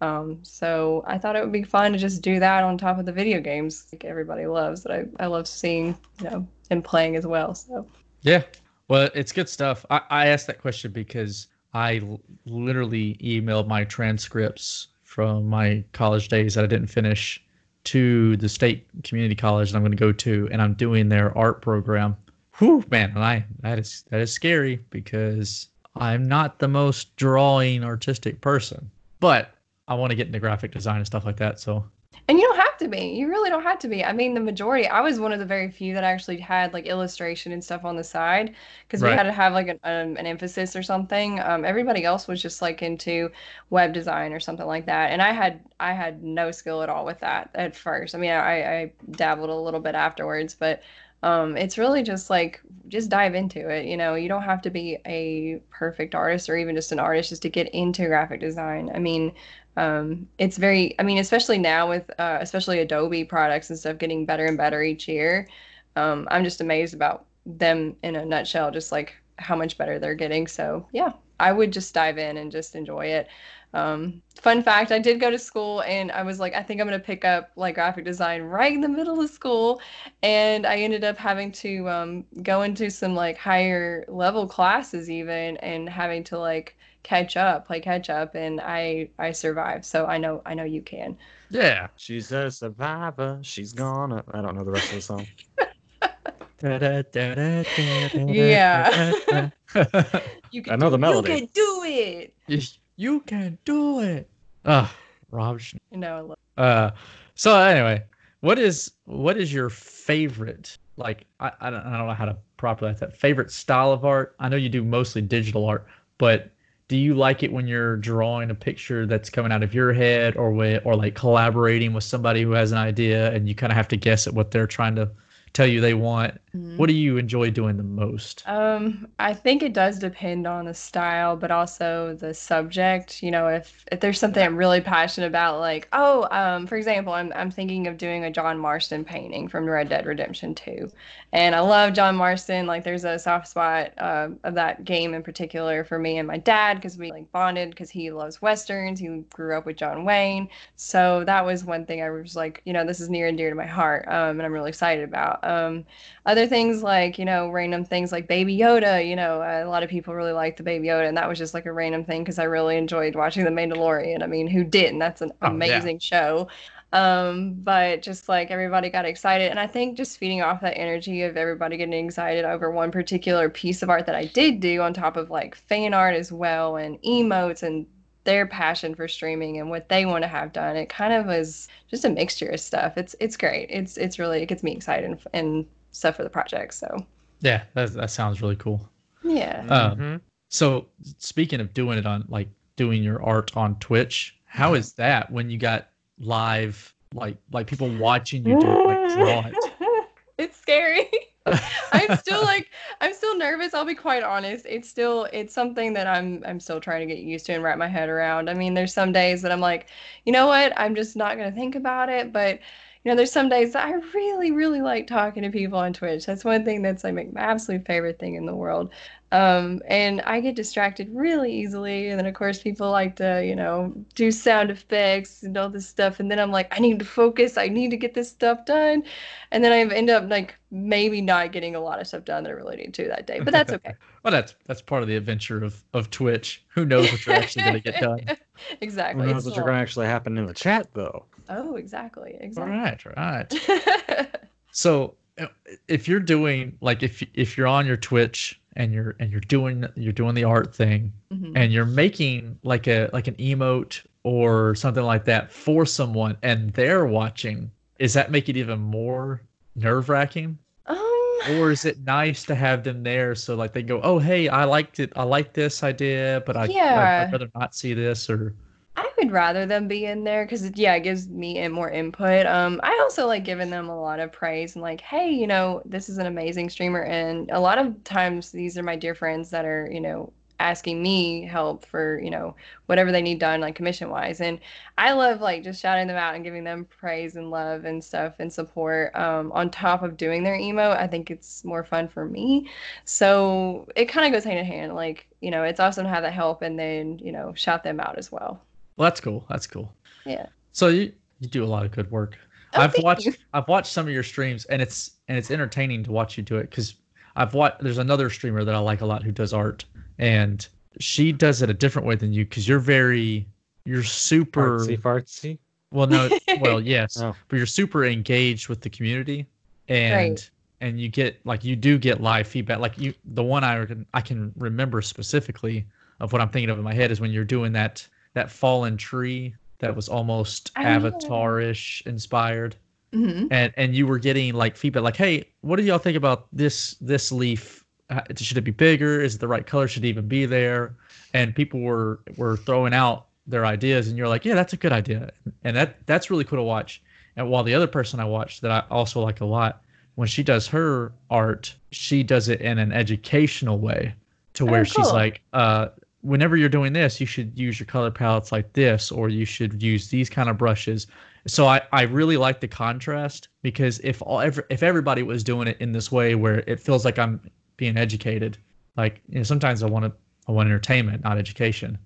Speaker 3: Um, so I thought it would be fun to just do that on top of the video games like everybody loves that I, I love seeing, you know, and playing as well. So
Speaker 2: Yeah. Well, it's good stuff. I, I asked that question because I l- literally emailed my transcripts from my college days that I didn't finish to the state community college that I'm going to go to, and I'm doing their art program. Whew, man, and I that is that is scary because I'm not the most drawing artistic person, but I want to get into graphic design and stuff like that. So
Speaker 3: And you don't have to be. You really don't have to be. I mean, the majority, I was one of the very few that actually had like illustration and stuff on the side because we had to have like an, um, an emphasis or something. Um, everybody else was just like into web design or something like that. And I had I had no skill at all with that at first. I mean, I, I dabbled a little bit afterwards, but um, it's really just like just dive into it. You know, you don't have to be a perfect artist or even just an artist just to get into graphic design. I mean, um, it's very, I mean, especially now with uh, especially Adobe products and stuff getting better and better each year. Um, I'm just amazed about them in a nutshell, just like how much better they're getting. So yeah, I would just dive in and just enjoy it. Um, fun fact, I did go to school and I was like, I think I'm gonna pick up like graphic design right in the middle of school, and I ended up having to um, go into some like higher level classes even and having to like catch up, play catch up, and I I survived. So I know I know you can.
Speaker 2: yeah,
Speaker 1: She's a survivor. She's gonna. I don't know the rest of the song. [LAUGHS]
Speaker 3: Yeah. [LAUGHS] You can
Speaker 1: I know the
Speaker 3: do-
Speaker 1: melody.
Speaker 3: You can do it.
Speaker 2: You, you can do it. Ah, Rob. Sch-
Speaker 3: know. I love-
Speaker 2: Uh, so anyway, what is what is your favorite? Like, I I don't, I don't know how to properly ask that. Favorite style of art? I know you do mostly digital art, but do you like it when you're drawing a picture that's coming out of your head, or with, or like collaborating with somebody who has an idea, and you kind of have to guess at what they're trying to tell you they want? What do you enjoy doing the most?
Speaker 3: Um, I think it does depend on the style, but also the subject. You know, if if there's something I'm really passionate about, like oh, um, for example, I'm I'm thinking of doing a John Marston painting from Red Dead Redemption 2, and I love John Marston. Like, there's a soft spot uh, of that game in particular for me and my dad because we like bonded because he loves westerns. He grew up with John Wayne, so that was one thing I was like, you know, this is near and dear to my heart, um, and I'm really excited about. Um, other things like you know random things like baby yoda you know a lot of people really like the baby yoda and that was just like a random thing because i really enjoyed watching the mandalorian. I mean who didn't? That's an
Speaker 2: Oh, yeah.
Speaker 3: amazing show. Um but just like everybody got excited and i think just feeding off that energy of everybody getting excited over one particular piece of art that i did do on top of like fan art as well and emotes and their passion for streaming and what they want to have done. It kind of is just a mixture of stuff. It's it's great. It's it's really it gets me excited and, and stuff for the project. So
Speaker 2: Yeah, that that sounds really cool.
Speaker 3: yeah.
Speaker 2: Um,
Speaker 1: Mhm.
Speaker 2: So speaking of doing it on like doing your art on Twitch, how is that when you got live like like people watching you do it, like [LAUGHS] draw it?
Speaker 3: it's scary. [LAUGHS] I'm still like I'm still nervous. I'll be quite honest. It's still it's something that I'm I'm still trying to get used to and wrap my head around. I mean, there's some days that I'm like, you know what? I'm just not gonna think about it. But you know, there's some days that I really really like talking to people on Twitch. That's one thing that's like my absolute favorite thing in the world. Um, and I get distracted really easily. And then of course people like to you know do sound effects and all this stuff. And then I'm like, I need to focus. I need to get this stuff done and then I end up like maybe not getting a lot of stuff done that I really need to that day, but that's okay. [LAUGHS]
Speaker 2: Well, that's that's part of the adventure of of Twitch. Who knows what you're actually going to get done? [LAUGHS]
Speaker 3: exactly.
Speaker 1: Who knows
Speaker 3: It's
Speaker 1: what's
Speaker 3: a
Speaker 1: going to actually happen in the chat though?
Speaker 3: Oh, exactly. Exactly.
Speaker 2: right, right. [LAUGHS] So uh, if you're doing like if if you're on your Twitch and you're and you're doing you're doing the art thing
Speaker 3: Mhm.
Speaker 2: and you're making like a like an emote or something like that for someone and they're watching, is that make it even more nerve wracking?
Speaker 3: Um,
Speaker 2: Or is it nice to have them there so like they go, oh hey, I liked it, I like this idea, but I
Speaker 3: Yeah.
Speaker 2: I'd rather not see this or
Speaker 3: I would rather them be in there because yeah, it gives me more input. Um, I also like giving them a lot of praise and like, hey, you know, this is an amazing streamer, and a lot of times these are my dear friends that are, you know, asking me help for, you know, whatever they need done, like commission wise, and I love like just shouting them out and giving them praise and love and stuff and support. Um, on top of doing their emo, I think it's more fun for me. So it kind of goes hand in hand. Like, you know, it's awesome to have that help and then, you know, shout them out as well.
Speaker 2: Well that's cool. That's cool.
Speaker 3: Yeah.
Speaker 2: So you you do a lot of good work.
Speaker 3: Oh,
Speaker 2: I've watched
Speaker 3: you. [LAUGHS]
Speaker 2: I've watched some of your streams and it's and it's entertaining to watch you do it because I've watched there's another streamer that I like a lot who does art and she does it a different way than you because you're very you're super
Speaker 1: Fartsy fartsy.
Speaker 2: well no well [LAUGHS] yes
Speaker 1: Oh.
Speaker 2: but you're super engaged with the community and
Speaker 3: Right.
Speaker 2: and you get like you do get live feedback like you the one I can I can remember specifically of what I'm thinking of in my head is when you're doing that that fallen tree that was almost avatar-ish inspired.
Speaker 3: Mhm.
Speaker 2: and and you were getting like feedback like hey what do y'all think about this this leaf? Should it be bigger? Is it the right color? Should it even be there? And people were were throwing out their ideas and you're like yeah that's a good idea. And that that's really cool to watch. And while the other person i watched that i also like a lot when she does her art she does it in an educational way to where
Speaker 3: Oh,
Speaker 2: she's like uh whenever you're doing this you should use your color palettes like this or you should use these kind of brushes so I, I really like the contrast because if all every, if everybody was doing it in this way where it feels like I'm being educated, like you know, sometimes I want to I want entertainment, not education.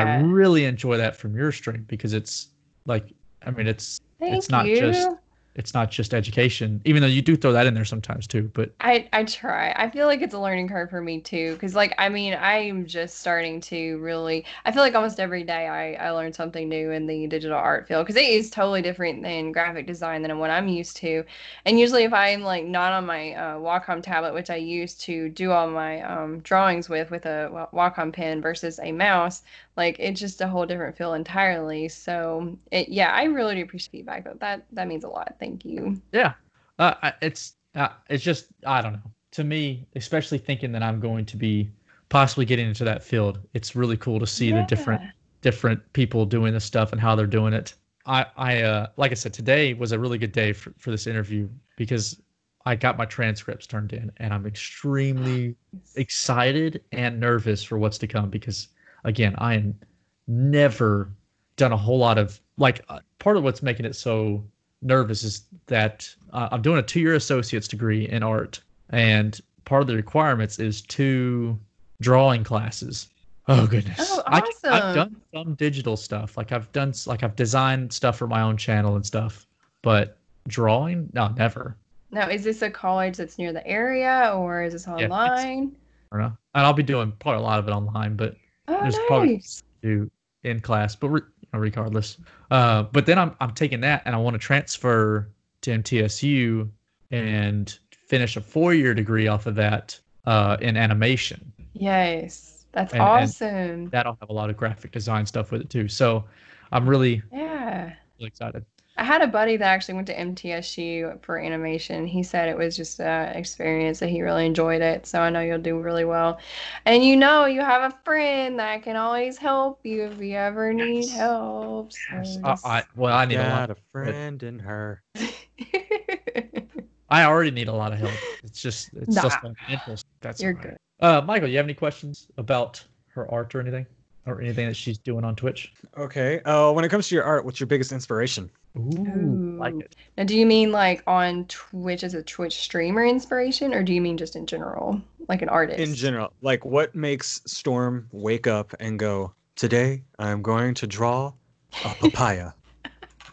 Speaker 2: And I really enjoy that from your stream because it's like I mean it's
Speaker 3: Thank
Speaker 2: it's not
Speaker 3: you.
Speaker 2: just it's not just education, even though you do throw that in there sometimes too. But
Speaker 3: I I try. I feel like it's a learning curve for me too, because like I mean I'm just starting to really. I feel like almost every day I I learn something new in the digital art field because it is totally different than graphic design than what I'm used to. And usually if I'm like not on my uh, Wacom tablet, which I use to do all my um, drawings with with a Wacom pen versus a mouse, like it's just a whole different feel entirely. So it yeah, I really do appreciate feedback. though. That that means a lot. Thank you.
Speaker 2: yeah, uh, it's uh, it's just I don't know. To me, especially thinking that I'm going to be possibly getting into that field, it's really cool to see the different different people doing this stuff and how they're doing it. I, I, uh, like I said, today was a really good day for, for this interview because I got my transcripts turned in and I'm extremely excited and nervous for what's to come because, again, I am never done a whole lot of like uh, part of what's making it so nervous is that uh, I'm doing a two year associate's degree in art and part of the requirements is two drawing classes. Oh goodness.
Speaker 3: Oh, awesome.
Speaker 2: I, have done some digital stuff. Like I've done like I've designed stuff for my own channel and stuff, but drawing, no, never.
Speaker 3: Now, is this a college that's near the area or is this online?
Speaker 2: I don't know. And I'll be doing probably a lot of it online, but
Speaker 3: Oh,
Speaker 2: there's probably-
Speaker 3: nice.
Speaker 2: do in class, but re- regardless. Uh, but then I'm I'm taking that and I want to transfer to MTSU and finish a four year degree off of that uh, in animation.
Speaker 3: Yes. That's
Speaker 2: And- and-
Speaker 3: awesome.
Speaker 2: That'll have a lot of graphic design stuff with it too. So I'm really,
Speaker 3: yeah.
Speaker 2: really excited.
Speaker 3: I had a buddy that actually went to MTSU for animation. He said it was just an experience that he really enjoyed it. So I know you'll do really well. And you know, you have a friend that can always help you if you ever need
Speaker 2: Yes.
Speaker 3: help. So
Speaker 2: Yes.
Speaker 3: just-
Speaker 2: I, I, well, I need a lot.
Speaker 1: Got a friend in her. [LAUGHS]
Speaker 2: I already need a lot of help. It's just, it's just
Speaker 3: Nah.
Speaker 2: my interest. That's
Speaker 3: You're
Speaker 2: all right.
Speaker 3: good.
Speaker 2: Uh, Michael, you have any questions about her art or anything, or anything that she's doing on Twitch?
Speaker 1: Okay. Uh, when it comes to your art, what's your biggest inspiration?
Speaker 2: Ooh, like it.
Speaker 3: Now, do you mean like on Twitch as a Twitch streamer inspiration, or do you mean just in general, like an artist?
Speaker 1: In general, like what makes Storm wake up and go, Today I'm going to draw a [LAUGHS] papaya?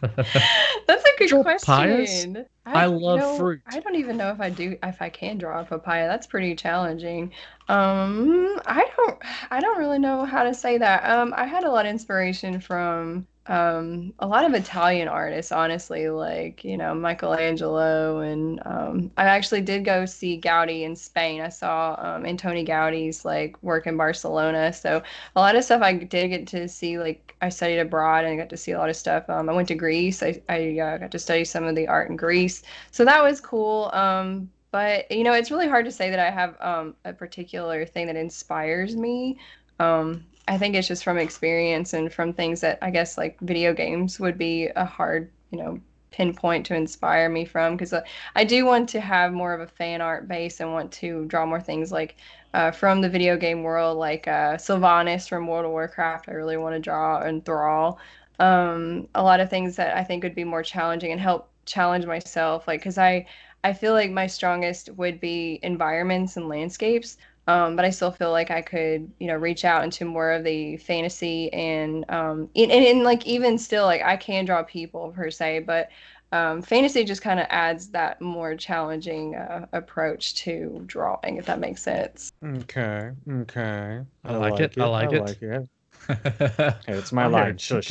Speaker 1: [LAUGHS]
Speaker 3: That's a good
Speaker 2: Draw
Speaker 3: question.
Speaker 2: papayas? I
Speaker 3: you
Speaker 2: love
Speaker 3: know,
Speaker 2: fruit.
Speaker 3: I don't even know if I do if I can draw a papaya. That's pretty challenging. Um, I don't I don't really know how to say that. Um, I had a lot of inspiration from um a lot of Italian artists, honestly, like you know Michelangelo, and um, I actually did go see Gaudi in Spain. I saw um, Antoni Gaudi's like work in Barcelona, so a lot of stuff I did get to see. Like I studied abroad and I got to see a lot of stuff. Um, I went to Greece. I I uh, got to study some of the art in Greece, so that was cool. Um, but you know, it's really hard to say that I have um, a particular thing that inspires me. Um, I think it's just from experience and from things that I guess like video games would be a hard, you know, pinpoint to inspire me from because uh, I do want to have more of a fan art base and want to draw more things like uh, from the video game world, like uh, Sylvanas from World of Warcraft. I really want to draw and Thrall. Um, a lot of things that I think would be more challenging and help challenge myself, like because I I feel like my strongest would be environments and landscapes. Um, but I still feel like I could, you know, reach out into more of the fantasy and um, and, and, and like even still, like I can draw people per se, but um, fantasy just kind of adds that more challenging uh, approach to drawing, if that makes sense.
Speaker 1: Okay. Okay.
Speaker 2: I like it, I like it.
Speaker 1: like it.
Speaker 2: Hey, [LAUGHS]
Speaker 1: Hey, it's my line. Shush.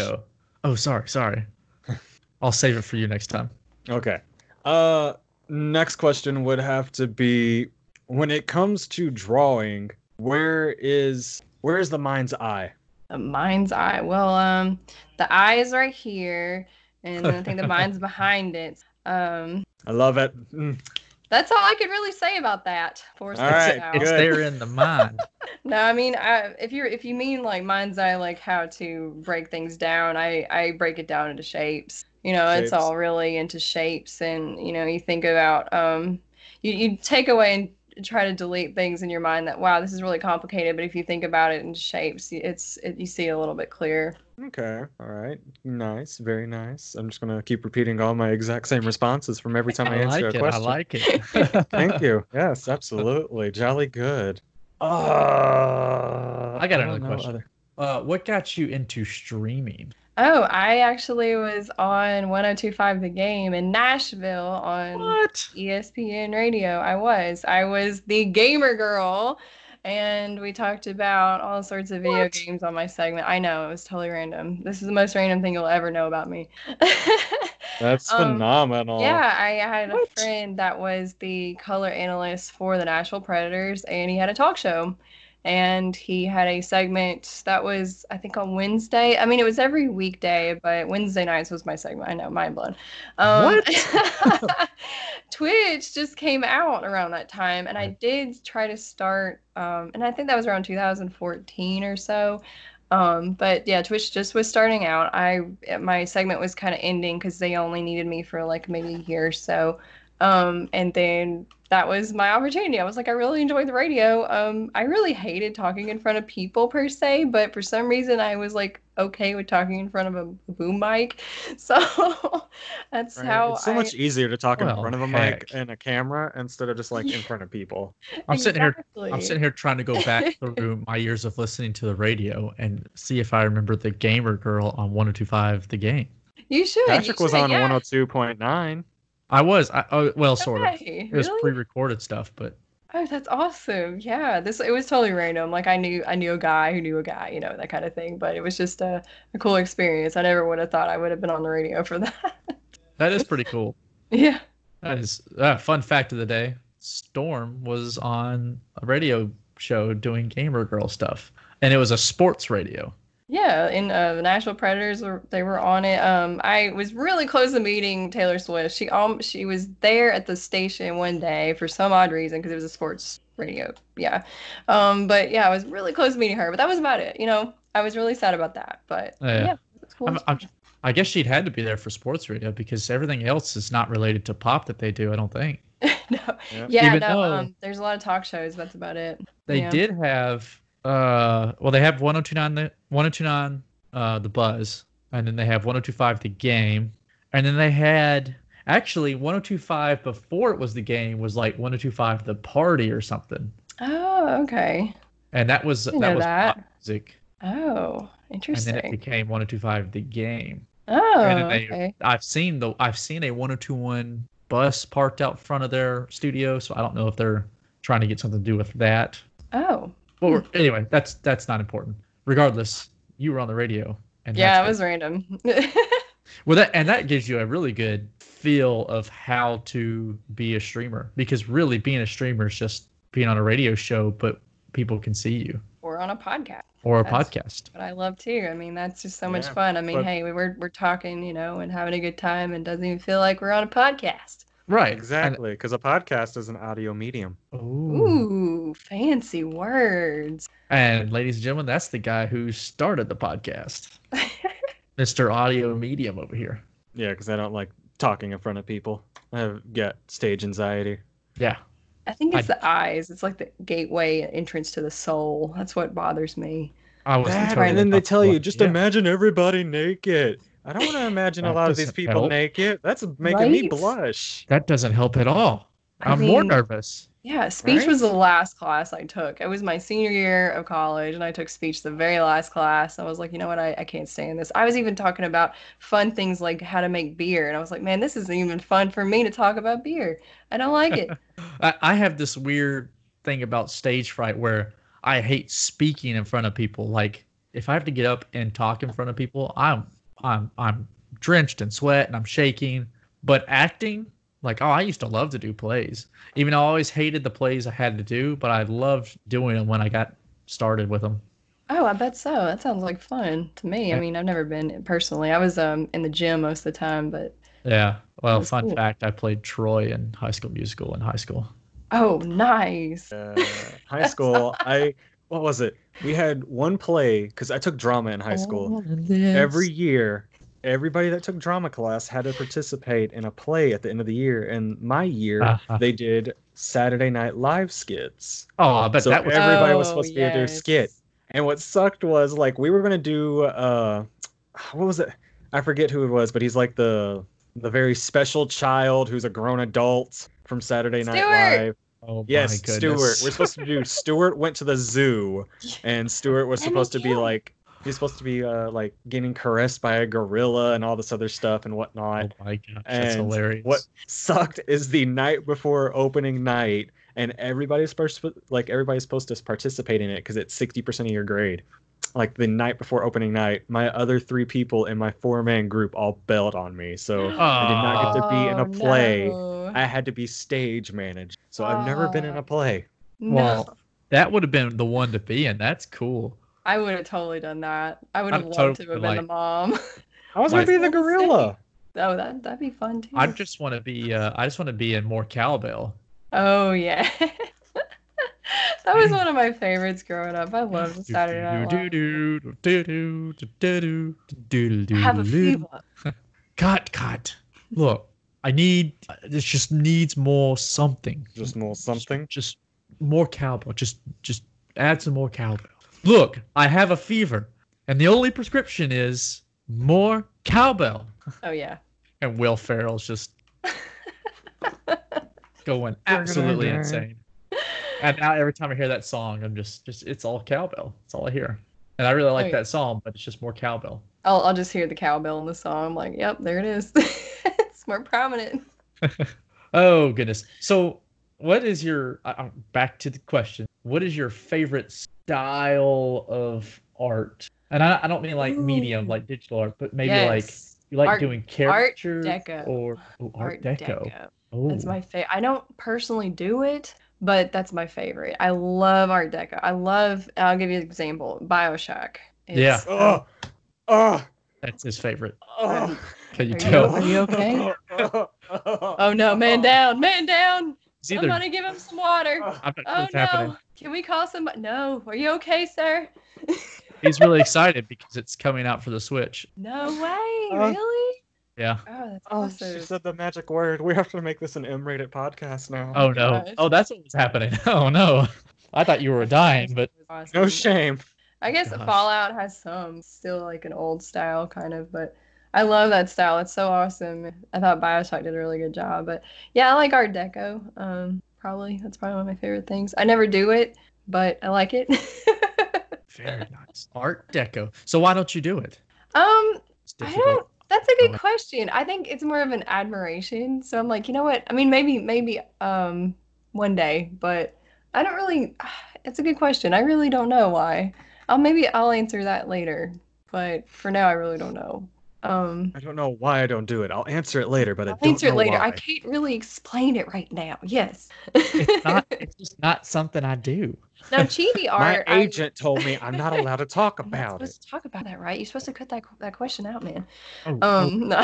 Speaker 2: Oh, sorry, sorry. [LAUGHS] I'll save it for you next time.
Speaker 1: Okay. Uh next question would have to be when it comes to drawing, where is where is the mind's eye?
Speaker 3: The mind's eye. Well, um, the eye is right here, and I think the [LAUGHS] mind's behind it. Um,
Speaker 1: I love it. Mm.
Speaker 3: that's all I could really say about that. Force
Speaker 1: All
Speaker 3: it.
Speaker 2: It's
Speaker 1: Good.
Speaker 2: there in the [LAUGHS] mind.
Speaker 3: No, I mean, I, if you're if you mean like mind's eye, like how to break things down, I I break it down into shapes. You know, it's all really into shapes, and you know, you think about um, you you take away and try to delete things in your mind that wow, this is really complicated, but if you think about it in shapes, it's it, you see a little bit clearer.
Speaker 1: Okay. All right. Nice. Very nice. I'm just gonna keep repeating all my exact same responses from every time I, [LAUGHS]
Speaker 2: I
Speaker 1: answer
Speaker 2: like
Speaker 1: a
Speaker 2: it. I
Speaker 1: question.
Speaker 2: like it. [LAUGHS]
Speaker 1: Thank you. Yes, absolutely. Jolly good. Uh,
Speaker 2: I got another
Speaker 1: know
Speaker 2: question. Uh, what got you into streaming?
Speaker 3: Oh, I actually was on 1025 The Game in Nashville on
Speaker 2: What?
Speaker 3: ESPN radio. I was. I was the gamer girl. And we talked about all sorts of video
Speaker 2: What?
Speaker 3: games on my segment. I know, it was totally random. This is the most random thing you'll ever know about me. [LAUGHS]
Speaker 1: That's
Speaker 3: Um,
Speaker 1: phenomenal.
Speaker 3: yeah, I had a
Speaker 2: What?
Speaker 3: friend that was the color analyst for the Nashville Predators, and he had a talk show. And he had a segment that was, I think, on Wednesday. I mean, it was every weekday, but Wednesday nights was my segment. I know, mind blown. Um, [LAUGHS] Twitch just came out around that time, and I did try to start, um, and I think that was around 2014 or so. Um, but yeah, Twitch just was starting out. I my segment was kind of ending because they only needed me for like maybe a year or so. Um, and then that was my opportunity. I was like, I really enjoyed the radio. Um, I really hated talking in front of people per se, but for some reason I was like okay with talking in front of a boom mic. [LAUGHS] So that's
Speaker 1: Right,
Speaker 3: how
Speaker 1: it's so
Speaker 3: I,
Speaker 1: much easier to talk in front of a
Speaker 2: heck.
Speaker 1: mic and a camera instead of just like in [LAUGHS] front of people.
Speaker 2: I'm sitting here. I'm sitting here trying to go back [LAUGHS] through my years of listening to the radio and see if I remember the gamer girl on 1025 the game.
Speaker 3: You should. you
Speaker 1: Patrick was
Speaker 3: should,
Speaker 1: on
Speaker 3: yeah.
Speaker 1: 102.9.
Speaker 2: I was. I, oh, well, sort of. It was
Speaker 3: really?
Speaker 2: pre-recorded stuff, but
Speaker 3: Oh, that's awesome. Yeah, this it was totally random. Like I knew I knew a guy who knew a guy, you know, that kind of thing. But it was just a, a cool experience. I never would have thought I would have been on the radio for that. [LAUGHS]
Speaker 2: that is pretty cool.
Speaker 3: yeah.
Speaker 2: That is uh, fun fact of the day. Storm was on a radio show doing gamer girl stuff, and it was a sports radio.
Speaker 3: Yeah, in uh, the Nashville Predators, were, they were on it. Um, I was really close to meeting Taylor Swift. She um she was there at the station one day for some odd reason because it was a sports radio. Yeah, um, but yeah, I was really close to meeting her. But that was about it. You know, I was really sad about that. But
Speaker 2: Oh, Yeah.
Speaker 3: yeah, it's cool.
Speaker 2: I'm, I'm, I guess she'd had to be there for sports radio because everything else is not related to pop that they do. I don't think [LAUGHS]
Speaker 3: no,
Speaker 1: Yeah.
Speaker 3: yeah, no.
Speaker 2: though-
Speaker 3: Um, there's a lot of talk shows. That's about it.
Speaker 2: they
Speaker 3: Yeah.
Speaker 2: did have. Uh, well, they have 1029 the 1029 uh the buzz, and then they have 1025 the game, and then they had actually 1025 before it was the game was like 1025 the party or something,
Speaker 3: Oh, okay.
Speaker 2: and that was that was
Speaker 3: that.
Speaker 2: pop music,
Speaker 3: Oh, interesting.
Speaker 2: and then it became 1025 the game.
Speaker 3: Oh,
Speaker 2: and they,
Speaker 3: okay.
Speaker 2: I've seen the I've seen a 1021 bus parked out front of their studio, so I don't know if they're trying to get something to do with that.
Speaker 3: Oh,
Speaker 2: But anyway, that's that's not important. Regardless, you were on the radio, and
Speaker 3: yeah, it
Speaker 2: that's
Speaker 3: was random. [LAUGHS]
Speaker 2: well that and that gives you a really good feel of how to be a streamer because really being a streamer is just being on a radio show, but people can see you
Speaker 3: or on a podcast.
Speaker 2: or a
Speaker 3: That's-
Speaker 2: podcast.
Speaker 3: But I love too. I mean, that's just so much fun. I mean,
Speaker 1: but-
Speaker 3: hey, we're we're talking, you know, and having a good time, and doesn't even feel like we're on a podcast.
Speaker 2: Right.
Speaker 1: Exactly, because a podcast is an audio medium.
Speaker 2: And, ooh.
Speaker 3: Ooh, fancy words.
Speaker 2: And ladies and gentlemen, that's the guy who started the podcast. [LAUGHS] Mr. Audio Medium over here.
Speaker 1: Yeah, because I don't like talking in front of people. I have got stage anxiety.
Speaker 2: Yeah.
Speaker 3: I think it's
Speaker 2: I-
Speaker 3: the eyes. It's like the gateway entrance to the soul. That's what bothers me.
Speaker 2: I was
Speaker 1: That,
Speaker 2: totally
Speaker 1: and then they tell you, just
Speaker 2: yeah.
Speaker 1: imagine everybody naked. I don't want to imagine a lot of these people
Speaker 2: help.
Speaker 1: naked. That's making me blush.
Speaker 2: That doesn't help at all.
Speaker 3: I
Speaker 2: I'm more nervous.
Speaker 3: Yeah, speech
Speaker 1: Right?
Speaker 3: was the last class I took. It was my senior year of college, and I took speech the very last class. I was like, you know what, I, I can't stand this. I was even talking about fun things like how to make beer, and I was like, man, this isn't even fun for me to talk about beer. I don't like it. [LAUGHS]
Speaker 2: I, I have this weird thing about stage fright where I hate speaking in front of people. Like if I have to get up and talk in front of people, I'm I'm I'm drenched in sweat and I'm shaking. But acting, like oh, I used to love to do plays. Even though I always hated the plays I had to do, but I loved doing them when I got started with them.
Speaker 3: Oh, I bet so. That sounds like fun to me. I mean, I've never been personally. I was um in the gym most of the time, but
Speaker 2: Yeah. Well, fun
Speaker 3: cool.
Speaker 2: fact, I played Troy in High School Musical in high school.
Speaker 3: oh, nice.
Speaker 1: Uh, high school, I what was it? We had one play because I took drama in high school. Every year, everybody that took drama class had to participate in a play at the end of the year. And my year,
Speaker 2: Uh-huh.
Speaker 1: they did Saturday Night Live skits.
Speaker 2: Oh, but
Speaker 1: so
Speaker 2: that was
Speaker 1: everybody was
Speaker 3: Oh,
Speaker 1: supposed to be their skit. And what sucked was like we were gonna do uh what was it? I forget who it was, but he's like the the very special child who's a grown adult from Saturday Night
Speaker 3: Stuart!
Speaker 1: Live.
Speaker 2: Oh
Speaker 1: Yes,
Speaker 2: my
Speaker 1: Stuart. We're supposed to do [LAUGHS] Stuart went to the zoo and Stuart was supposed to be like he's supposed to be uh like getting caressed by a gorilla and all this other stuff and whatnot.
Speaker 2: Oh my gosh, that's hilarious.
Speaker 1: What sucked is the night before opening night, and everybody's supposed to, like everybody's supposed to participate in it because it's sixty percent of your grade. Like the night before opening night, my other three people in my four man group all bailed on me, so I did not get to be in a
Speaker 3: Oh,
Speaker 1: play.
Speaker 3: no.
Speaker 1: I had to be stage managed. So I've never been in a play.
Speaker 3: No.
Speaker 2: Well, that would have been the one to be in. That's cool.
Speaker 3: I would have totally done that. I would have
Speaker 2: I'd
Speaker 3: loved
Speaker 2: totally
Speaker 3: to have
Speaker 2: been
Speaker 3: been the mom. [LAUGHS]
Speaker 1: I was gonna be the gorilla.
Speaker 3: Oh, that that'd be fun too.
Speaker 2: I just want to be. Uh, I just want to be in more cowbell.
Speaker 3: Oh yeah. [LAUGHS] that was [LAUGHS] one of my favorites growing up. I loved Saturday Night Live. I have a fever.
Speaker 2: Cut, cut. Look, I need. Uh, this just needs more something.
Speaker 1: Just more something.
Speaker 2: Just more cowbell. Just, just add some more cowbell. Look, I have a fever, and the only prescription is more cowbell.
Speaker 3: Oh yeah.
Speaker 2: And Will Ferrell's just [LAUGHS] going absolutely insane. And now every time I hear that song, I'm just, just it's all cowbell. It's all I hear. And I really like oh,
Speaker 3: Wait.
Speaker 2: that song, but it's just more cowbell.
Speaker 3: I'll I'll just hear the cowbell in the song. I'm like, yep, there it is. [LAUGHS] it's [LAUGHS] more prominent. [LAUGHS]
Speaker 2: Oh goodness. So, what is your uh, back to the question? What is your favorite style of art? And I, I don't mean like medium, like digital art, but maybe like you like
Speaker 3: Art-
Speaker 2: doing characters
Speaker 3: Deco.
Speaker 2: or oh, art, deco. Oh,
Speaker 3: That's my favorite. I don't personally do it, but that's my favorite. I love Art Deco. I love. I'll give you an example. Bioshock.
Speaker 2: Yeah.
Speaker 1: Oh, oh,
Speaker 2: That's his favorite.
Speaker 1: oh.
Speaker 2: Can you
Speaker 3: Are you-
Speaker 2: tell?
Speaker 3: are you okay? [LAUGHS]
Speaker 1: oh
Speaker 3: no, man down, man down.
Speaker 2: It's
Speaker 3: I'm gonna give him some water. [LAUGHS]
Speaker 2: I'm not sure
Speaker 3: Oh
Speaker 2: what's happening.
Speaker 3: no! Can we call somebody? No. Are you okay, sir? [LAUGHS]
Speaker 2: He's really excited because it's coming out for the Switch.
Speaker 3: No way!
Speaker 1: Uh,
Speaker 3: really?
Speaker 2: Yeah.
Speaker 3: Oh, that's
Speaker 1: Oh,
Speaker 3: awesome.
Speaker 1: she said the magic word. We have to make this an M-rated podcast now.
Speaker 2: Oh no.
Speaker 3: gosh.
Speaker 2: Oh, that's what was happening. Oh no. I thought you were dying, but
Speaker 3: Awesome.
Speaker 1: no shame.
Speaker 3: I guess
Speaker 2: Gosh.
Speaker 3: Fallout has some still like an old style kind of, but I love that style. It's so awesome. I thought Bioshock did a really good job, but yeah, I like Art Deco. Um, probably that's probably one of my favorite things. I never do it, but I like it. [LAUGHS]
Speaker 2: very nice. Art Deco. So why don't you do it?
Speaker 3: um, I don't. That's a good question. I think it's more of an admiration. So I'm like, you know what? I mean, maybe, maybe um, one day, but I don't really. [SIGHS] It's a good question. I really don't know why. I'll maybe I'll answer that later, but for now, I really don't know. Um,
Speaker 1: I don't know why I don't do it. I'll answer it later, but I
Speaker 3: I'll
Speaker 1: don't
Speaker 3: answer it
Speaker 1: know
Speaker 3: later. I can't really explain it right now. Yes.
Speaker 2: It's not [LAUGHS] it's just not something I do.
Speaker 3: now, chibi [LAUGHS]
Speaker 1: My
Speaker 3: art. I-
Speaker 1: agent told me I'm not allowed to talk [LAUGHS]
Speaker 3: I'm not
Speaker 1: about
Speaker 3: supposed
Speaker 1: it.
Speaker 3: to talk about that, right? You're supposed to cut that that question out, man.
Speaker 2: Oh, oh,
Speaker 3: Um, no.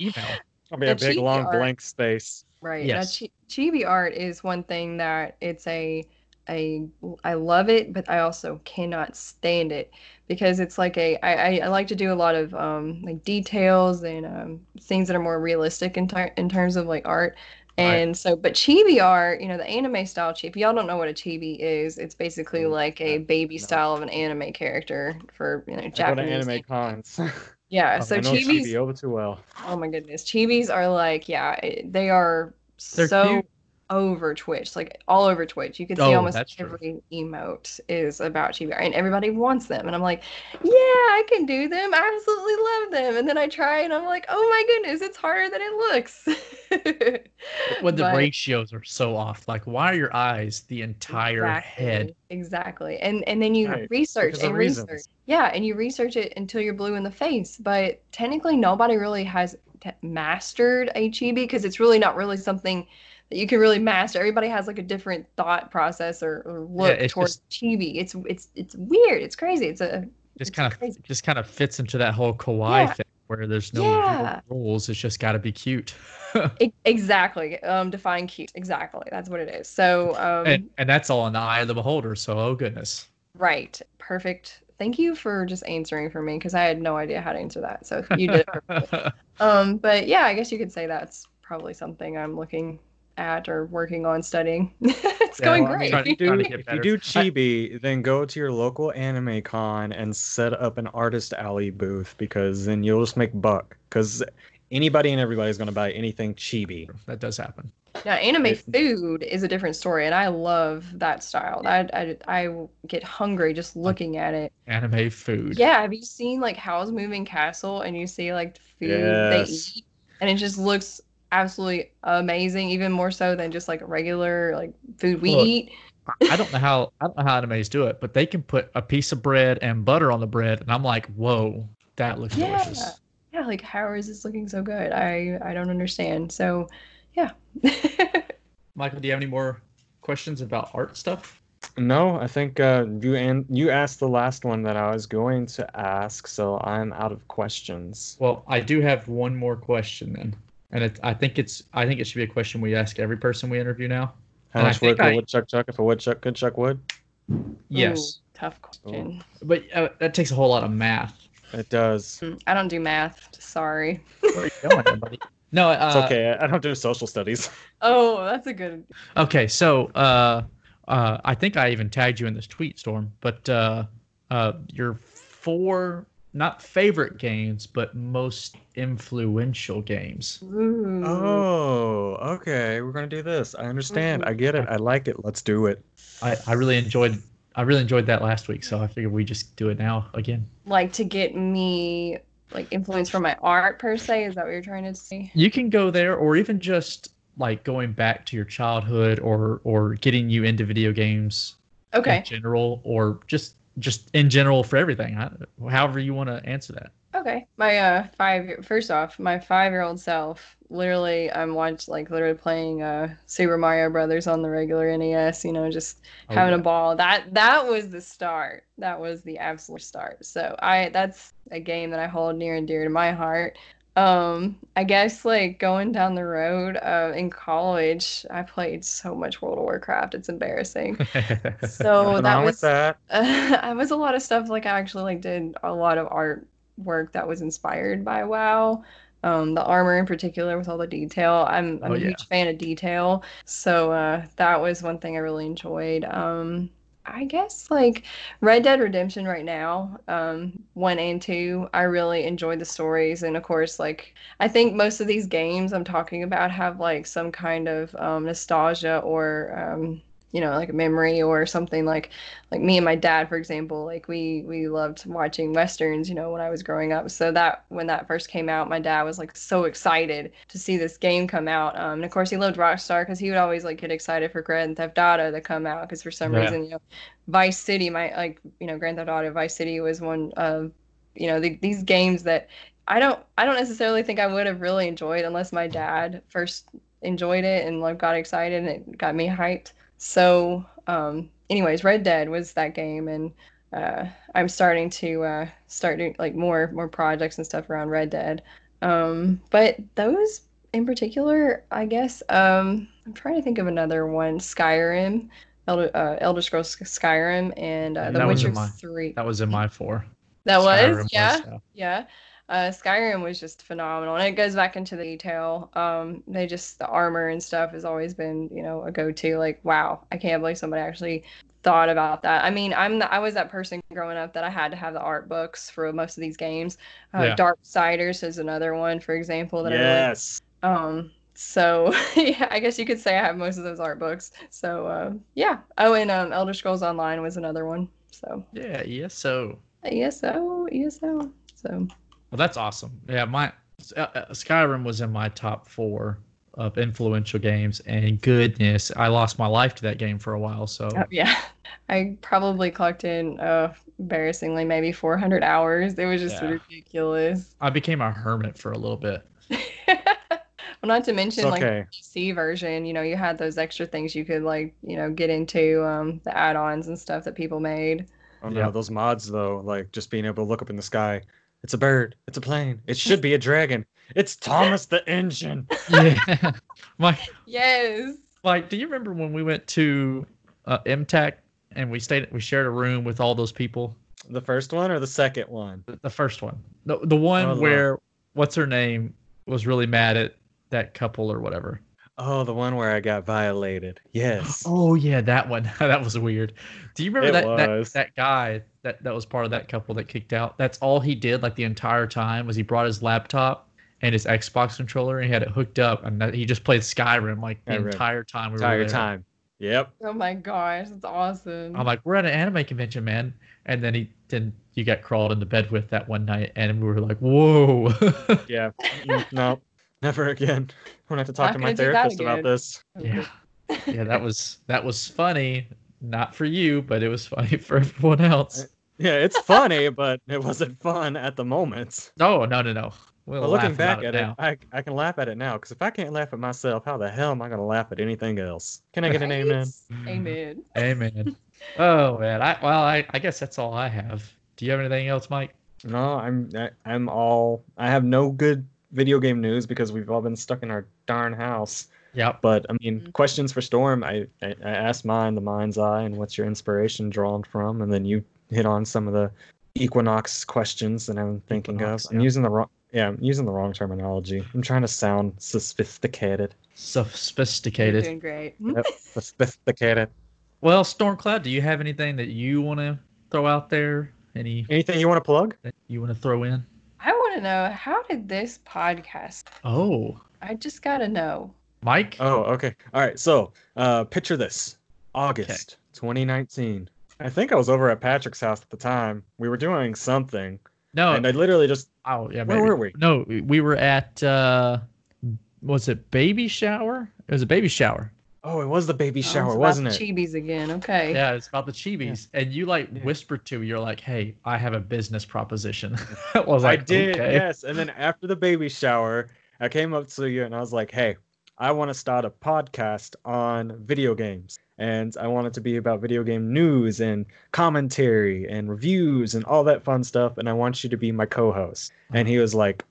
Speaker 2: email.
Speaker 1: I'll be a big
Speaker 3: chibi
Speaker 1: long
Speaker 3: art-
Speaker 1: blank space.
Speaker 3: Right.
Speaker 2: Yes.
Speaker 3: Now, chi- chibi art is one thing that it's a a I love it, but I also cannot stand it because it's like a I, I, I like to do a lot of um like details and um things that are more realistic in ter- in terms of like art.
Speaker 2: Right.
Speaker 3: And so, but chibi art, you know, the anime style chibi. If y'all don't know what a chibi is, it's basically
Speaker 1: Mm,
Speaker 3: like a baby
Speaker 1: no.
Speaker 3: style of an anime character for you know
Speaker 1: I go to
Speaker 3: Japanese.
Speaker 1: anime cons. [LAUGHS]
Speaker 3: Yeah,
Speaker 2: Oh,
Speaker 3: so
Speaker 1: I
Speaker 3: chibis.
Speaker 1: Chibi over too well.
Speaker 3: Oh my goodness. Chibis are like, yeah, it- they are
Speaker 2: They're
Speaker 3: so
Speaker 2: cute.
Speaker 3: Over Twitch, like all over Twitch. You can see
Speaker 2: Oh,
Speaker 3: almost
Speaker 2: that's true.
Speaker 3: every emote is about Chibi and everybody wants them. And I'm like, yeah, I can do them. I absolutely love them. And then I try and I'm like, oh my goodness, it's harder than it looks.
Speaker 2: When the [LAUGHS]
Speaker 3: But-
Speaker 2: ratios are so off. Like why are your eyes the entire head?
Speaker 3: Exactly. And and then you
Speaker 1: Right,
Speaker 3: research
Speaker 1: because of
Speaker 3: and
Speaker 1: reasons.
Speaker 3: research. Yeah, and you research it until you're blue in the face. But technically nobody really has t- mastered a chibi because it's really not really something that you can really master. Everybody has like a different thought process or, or look
Speaker 2: it's
Speaker 3: towards chibi. It's it's it's weird. It's crazy. It's a
Speaker 2: Just
Speaker 3: It's
Speaker 2: kind of
Speaker 3: crazy.
Speaker 2: just kind of fits into that whole kawaii
Speaker 3: Yeah.
Speaker 2: thing where there's no
Speaker 3: Yeah.
Speaker 2: rules. It's just got to be cute.
Speaker 3: e- [LAUGHS] exactly um define cute. Exactly. That's what it is. So um
Speaker 2: and and that's all in the eye of the beholder. So oh goodness.
Speaker 3: right. Perfect. Thank you for just answering for me because I had no idea how to answer that. So you did it. [LAUGHS] Um, but yeah, I guess you could say that's probably something I'm looking at or working on studying. [LAUGHS] it's
Speaker 2: Yeah,
Speaker 3: going
Speaker 2: well, I'm
Speaker 3: great.
Speaker 2: trying-
Speaker 1: If you do, if you do
Speaker 2: I-
Speaker 1: chibi, then go to your local anime con and set up an artist alley booth because then you'll just make buck. Because anybody and everybody is going to buy anything chibi.
Speaker 2: that does happen.
Speaker 3: Now, anime
Speaker 1: It-
Speaker 3: food is a different story, and I love that style. I, I, I get hungry just looking at it.
Speaker 2: Anime food.
Speaker 3: Yeah, have you seen like Howl's Moving Castle and you see like the food they eat, and it just looks absolutely amazing, even more so than just like regular like food we
Speaker 2: Look,
Speaker 3: eat.
Speaker 2: I don't know how I don't know how animes do it, but they can put a piece of bread and butter on the bread, and I'm like, whoa, that looks
Speaker 3: Yeah.
Speaker 2: delicious.
Speaker 3: Yeah, like how is this looking so good? I I don't understand. So, yeah. [LAUGHS]
Speaker 2: Michael, do you have any more questions about art stuff?
Speaker 1: No, I think uh, you and you asked the last one that I was going to ask, so I'm out of questions.
Speaker 2: Well, I do have one more question then, and it, I think it's I think it should be a question we ask every person we interview now.
Speaker 1: How
Speaker 2: And
Speaker 1: much wood could
Speaker 2: I-
Speaker 1: a woodchuck chuck if a woodchuck could chuck wood?
Speaker 2: Yes,
Speaker 3: Ooh, tough question.
Speaker 2: but uh, that takes a whole lot of math.
Speaker 1: It does.
Speaker 3: Mm, I don't do math. Sorry.
Speaker 2: Where are you going, everybody? [LAUGHS] No, uh,
Speaker 1: It's okay. I I don't do social studies.
Speaker 3: Oh, that's a good.
Speaker 2: Okay, so uh, uh, I think I even tagged you in this tweet storm, but uh, uh, your four not favorite games, but most influential games.
Speaker 3: Ooh.
Speaker 1: Oh, okay. We're gonna do this. I understand. I get it. I mm-hmm. like it. Let's do it.
Speaker 2: I, I really enjoyed I really enjoyed that last week, so I figured we just do it now again.
Speaker 3: Like to get me like influence from my art per se. Is that what you're trying to say?
Speaker 2: You can go there, or even just like going back to your childhood, or or getting you into video games
Speaker 3: Okay.
Speaker 2: in general, or just just in general for everything. I, however you want to answer that.
Speaker 3: Okay. My uh five first off, my five year old self, literally I'm watched like literally playing uh Super Mario Brothers on the regular NES, you know, just
Speaker 2: Oh,
Speaker 3: having
Speaker 2: yeah.
Speaker 3: a ball. That that was the start. That was the absolute start. So I that's a game that I hold near and dear to my heart. Um, I guess like going down the road, uh in college, I played so much World of Warcraft, it's embarrassing. [LAUGHS] So that was
Speaker 1: that. [LAUGHS]
Speaker 3: uh, I was a lot of stuff like I actually like did a lot of art work that was inspired by WoW. Um, the armor in particular with all the detail. I'm I'm
Speaker 2: Oh,
Speaker 3: a
Speaker 2: yeah.
Speaker 3: huge fan of detail. So uh, that was one thing I really enjoyed. Um, I guess like Red Dead Redemption right now, um, one and two, I really enjoy the stories. And of course, like I think most of these games I'm talking about have like some kind of um, nostalgia or um, you know, like a memory or something like like me and my dad for example like we we loved watching westerns you know when i was growing up. So that when that first came out my dad was like so excited to see this game come out. Um, and of course he loved rockstar because he would always like get excited for grand theft auto to come out because for some
Speaker 2: Yeah.
Speaker 3: reason you know vice city my like you know grand theft auto vice city was one of you know the, these games that i don't i don't necessarily think i would have really enjoyed unless my dad first enjoyed it and like got excited and it got me hyped so, um, anyways, Red Dead was that game, and uh, I'm starting to uh, start doing like more more projects and stuff around Red Dead. Um, but those in particular, I guess, um, I'm trying to think of another one: Skyrim, Elder, uh, Elder Scrolls
Speaker 2: Mm,
Speaker 3: Skyrim, and uh, The
Speaker 2: was in
Speaker 3: Witcher
Speaker 2: my-
Speaker 3: Three.
Speaker 2: That was in my four.
Speaker 3: That
Speaker 2: Skyrim
Speaker 3: was, yeah.
Speaker 2: yeah.
Speaker 3: Yeah. Uh, Skyrim was just phenomenal, and it goes back into the detail. Um, they just the armor and stuff has always been, you know, a go-to. Like, wow, I can't believe somebody actually thought about that. I mean, I'm the, I was that person growing up that I had to have the art books for most of these games. Uh,
Speaker 2: Yeah.
Speaker 3: Darksiders is another one, for example, that
Speaker 1: Yes.
Speaker 3: I really. Um, so [LAUGHS] yeah, I guess you could say I have most of those art books. So uh, yeah. Oh, and um, Elder Scrolls Online was another one. So
Speaker 2: Yeah, ESO.
Speaker 3: ESO, ESO. So.
Speaker 2: Well, that's awesome. Yeah, my uh, uh, Skyrim was in my top four of influential games, and goodness, I lost my life to that game for a while. So
Speaker 3: Oh, yeah. [LAUGHS] I probably clocked in uh embarrassingly maybe 400 hours. It was just
Speaker 2: Yeah.
Speaker 3: ridiculous.
Speaker 2: I became a hermit for a little bit. [LAUGHS]
Speaker 3: well, not to mention
Speaker 1: It's
Speaker 3: like
Speaker 1: okay.
Speaker 3: the PC version, you know, you had those extra things you could like, you know, get into um the add-ons and stuff that people made.
Speaker 1: Oh no,
Speaker 2: Yeah.
Speaker 1: those mods though, like just being able to look up in the sky. It's a bird. It's a plane. It should be a dragon. It's Thomas the Engine. [LAUGHS]
Speaker 2: Yeah, my
Speaker 3: Yes.
Speaker 2: Like, do you remember when we went to uh, MTAC and we stayed, we shared a room with all those people?
Speaker 1: The first one or the second one?
Speaker 2: The, the first one, the the one
Speaker 1: Oh, Lord.
Speaker 2: where what's her name was really mad at that couple or whatever.
Speaker 1: Oh, the one where I got violated. Yes.
Speaker 2: Oh yeah, that one. [LAUGHS] that was weird. Do you remember that, that that guy that that was part of that couple that kicked out? That's all he did like the entire time was he brought his laptop and his Xbox controller and he had it hooked up and that, he just played Skyrim like the
Speaker 1: Skyrim.
Speaker 2: entire time we were
Speaker 1: Entire
Speaker 2: there.
Speaker 1: time. Yep.
Speaker 3: Oh my gosh, that's awesome.
Speaker 2: I'm like, we're at an anime convention, man. And then he then you got crawled into bed with that one night, and we were like, whoa. [LAUGHS]
Speaker 1: Yeah. Mm, no. [LAUGHS] Never again. I'm gonna have to talk
Speaker 3: Not
Speaker 1: to my
Speaker 3: gonna do that
Speaker 1: therapist about this.
Speaker 2: Oh, yeah, [LAUGHS] yeah, that was that was funny. Not for you, but it was funny for everyone else.
Speaker 1: Uh, yeah, it's funny, [LAUGHS] but it wasn't fun at the moment.
Speaker 2: No, no, no, no. We'll
Speaker 1: But looking back at it,
Speaker 2: now.
Speaker 1: I, I can laugh at it now. Because if I can't laugh at myself, how the hell am I gonna laugh at anything else? Can I get an amen?
Speaker 3: Amen.
Speaker 2: Amen. oh man, I well, I, I guess that's all I have. Do you have anything else, Mike?
Speaker 1: No, I'm I, I'm all. I have no good video game news because we've all been stuck in our darn house.
Speaker 2: Yeah.
Speaker 1: But I mean,
Speaker 3: Mhm.
Speaker 1: questions for Storm. I, I I asked mine, the mind's eye, and what's your inspiration drawn from, and then you hit on some of the Equinox questions that I'm thinking
Speaker 2: Equinox,
Speaker 1: of. I'm
Speaker 2: yeah.
Speaker 1: using the wrong. Yeah, I'm using the wrong terminology. I'm trying to sound sophisticated.
Speaker 2: Sophisticated.
Speaker 3: You're doing great.
Speaker 1: Yep, [LAUGHS] sophisticated.
Speaker 2: Well, Stormcloud, do you have anything that you want to throw out there? Any
Speaker 1: Anything you want to plug?
Speaker 2: that you want to throw in?
Speaker 3: I want to know how did this podcast?
Speaker 2: Oh,
Speaker 3: I just got to know.
Speaker 2: Mike.
Speaker 1: Oh, okay. All right. So, uh, picture this: August 2019. I think I was over at Patrick's house at the time. We were doing something,
Speaker 2: no.
Speaker 1: and I literally just
Speaker 2: oh, yeah.
Speaker 1: where
Speaker 2: maybe.
Speaker 1: were we?
Speaker 2: No, we- we were at. uh Was it baby shower? It was a baby shower.
Speaker 1: Oh, it was the baby
Speaker 3: Oh, it's
Speaker 1: shower,
Speaker 3: about
Speaker 1: wasn't
Speaker 3: the
Speaker 1: it?
Speaker 3: Chibis again. Okay.
Speaker 2: Yeah, it's about the chibis, and you like
Speaker 1: Yeah.
Speaker 2: whispered to me, you're like, "Hey, I have a business proposition." [LAUGHS] [LAUGHS] I was
Speaker 1: I did,
Speaker 2: okay.
Speaker 1: yes. And then after the baby shower, I came up to you and I was like, "Hey, I want to start a podcast on video games, and I want it to be about video game news and commentary and reviews and all that fun stuff. And I want you to be my co-host." And he uh-huh. was like,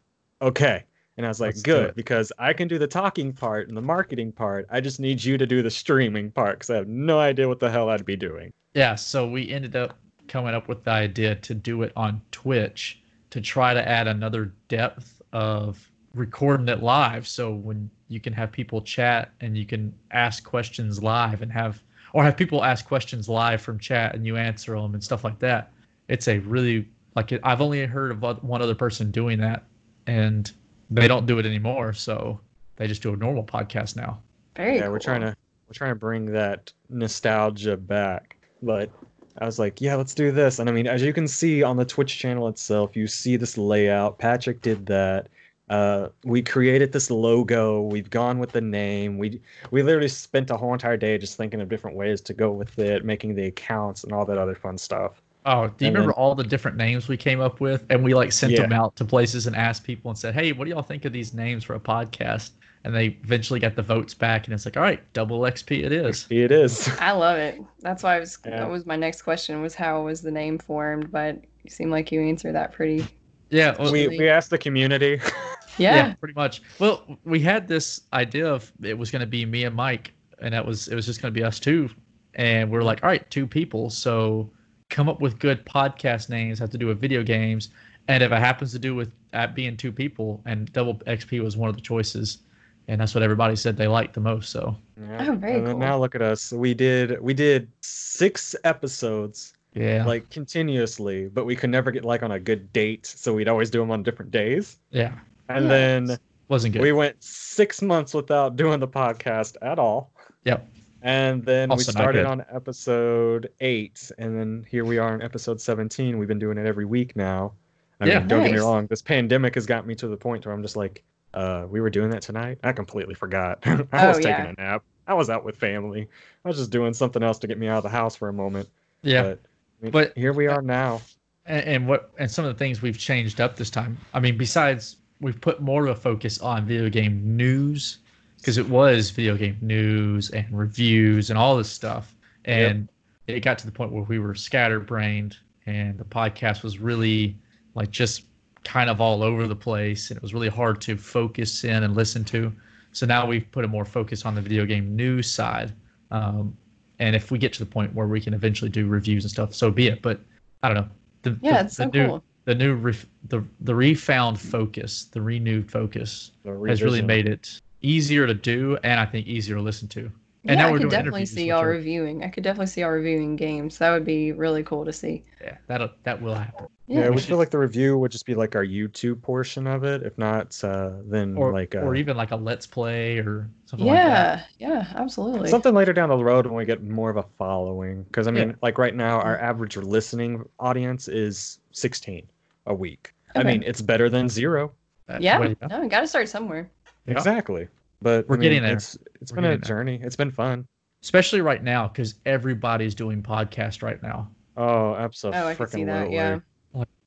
Speaker 1: "Okay." And I was like,
Speaker 2: Let's
Speaker 1: "Good, because I can do the talking part and the marketing part. I just need you to do the streaming part because I have no idea what the hell I'd be doing."
Speaker 2: Yeah, so we ended up coming up with the idea to do it on Twitch to try to add another depth of recording it live. So when you can have people chat and you can ask questions live and have, or have people ask questions live from chat and you answer them and stuff like that. It's a really, like, I've only heard of one other person doing that and they don't do it anymore. So they just do a normal podcast now.
Speaker 3: Very
Speaker 1: yeah,
Speaker 3: cool.
Speaker 1: we're trying to we're trying to bring that nostalgia back. But I was like, yeah, let's do this. And I mean, as you can see on the Twitch channel itself, you see this layout. Patrick did that. Uh, we created this logo. We've gone with the name. We we literally spent a whole entire day just thinking of different ways to go with it, making the accounts and all that other fun stuff.
Speaker 2: Oh, do you
Speaker 1: And
Speaker 2: remember
Speaker 1: then-
Speaker 2: all the different names we came up with? And we like sent
Speaker 1: Yeah.
Speaker 2: them out to places and asked people and said, "Hey, what do y'all think of these names for a podcast?" And they eventually got the votes back, and it's like, "All right, double XP it is."
Speaker 1: It is. [LAUGHS]
Speaker 3: I love it. That's why I was.
Speaker 1: Yeah.
Speaker 3: That was my next question. Was how was the name formed? But you seem like you answered that pretty.
Speaker 2: Yeah, well,
Speaker 1: we we asked the community. [LAUGHS]
Speaker 3: Yeah.
Speaker 2: pretty much. Well, we had this idea of it was going to be me and Mike, and that was it was just going to be us two, and we're like, "All right, two people, so come up with good podcast names. Have to do with video games." And if it happens to do with at being two people, and double XP was one of the choices, and that's what everybody said they liked the most. So
Speaker 1: Yeah.
Speaker 3: Oh, very
Speaker 1: and
Speaker 3: cool.
Speaker 1: now look at us. We did we did six episodes
Speaker 2: yeah,
Speaker 1: like continuously, but we could never get like on a good date, so we'd always do them on different days.
Speaker 2: yeah,
Speaker 1: And
Speaker 3: Yeah.
Speaker 1: then
Speaker 2: wasn't good.
Speaker 1: we went six months without doing the podcast at all.
Speaker 2: Yep.
Speaker 1: And then
Speaker 2: Also
Speaker 1: we started on episode eight, and then here we are in episode seventeen. We've been doing it every week now. I
Speaker 2: Yeah.
Speaker 1: mean, don't get me wrong. This pandemic has got me to the point where I'm just like, uh, we were doing that tonight. I completely forgot. [LAUGHS] I
Speaker 3: Oh,
Speaker 1: was taking
Speaker 3: yeah.
Speaker 1: a nap. I was out with family. I was just doing something else to get me out of the house for a moment.
Speaker 2: yeah,
Speaker 1: But, I mean,
Speaker 2: But-
Speaker 1: here we are now.
Speaker 2: and, and what and some of the things we've changed up this time. I mean, besides we've put more of a focus on video game news because it was video game news and reviews and all this stuff, and it got to the point where we were scatterbrained, and the podcast was really like just kind of all over the place, and it was really hard to focus in and listen to. So now we've put a more focus on the video game news side. Um, and if we get to the point where we can eventually do reviews and stuff, so be it. But I don't know. The,
Speaker 3: Yeah,
Speaker 2: the,
Speaker 3: it's so
Speaker 2: the new,
Speaker 3: cool.
Speaker 2: The new ref, the the refound focus, the renewed focus
Speaker 1: The
Speaker 2: has really made it easier to do, and I think easier to listen to. And
Speaker 3: yeah,
Speaker 2: now
Speaker 3: I
Speaker 2: we're
Speaker 3: could
Speaker 2: doing
Speaker 3: definitely see
Speaker 2: which
Speaker 3: y'all reviewing. I could definitely see y'all reviewing games. That would be really cool to see.
Speaker 2: Yeah, that that will happen.
Speaker 1: Yeah,
Speaker 3: Yeah.
Speaker 1: we
Speaker 2: we
Speaker 1: feel like the review would just be like our YouTube portion of it. If not, uh, then
Speaker 2: Or
Speaker 1: like uh,
Speaker 2: or even like a let's play or something like that.
Speaker 3: Yeah, yeah, absolutely.
Speaker 1: something later down the road when we get more of a following. Because I mean,
Speaker 2: Yeah.
Speaker 1: like right now, our average listening audience is 16 a week. I mean, it's better than zero.
Speaker 2: That
Speaker 3: yeah, no, we got to start somewhere.
Speaker 2: Yeah.
Speaker 1: Exactly. But
Speaker 2: We're
Speaker 1: I mean,
Speaker 2: getting there.
Speaker 1: It's it's
Speaker 2: We're
Speaker 1: been a
Speaker 2: getting there.
Speaker 1: journey. It's been fun.
Speaker 2: Especially right now, because everybody's doing podcast right now.
Speaker 1: Oh, absolutely.
Speaker 3: Oh, I can see that. Yeah.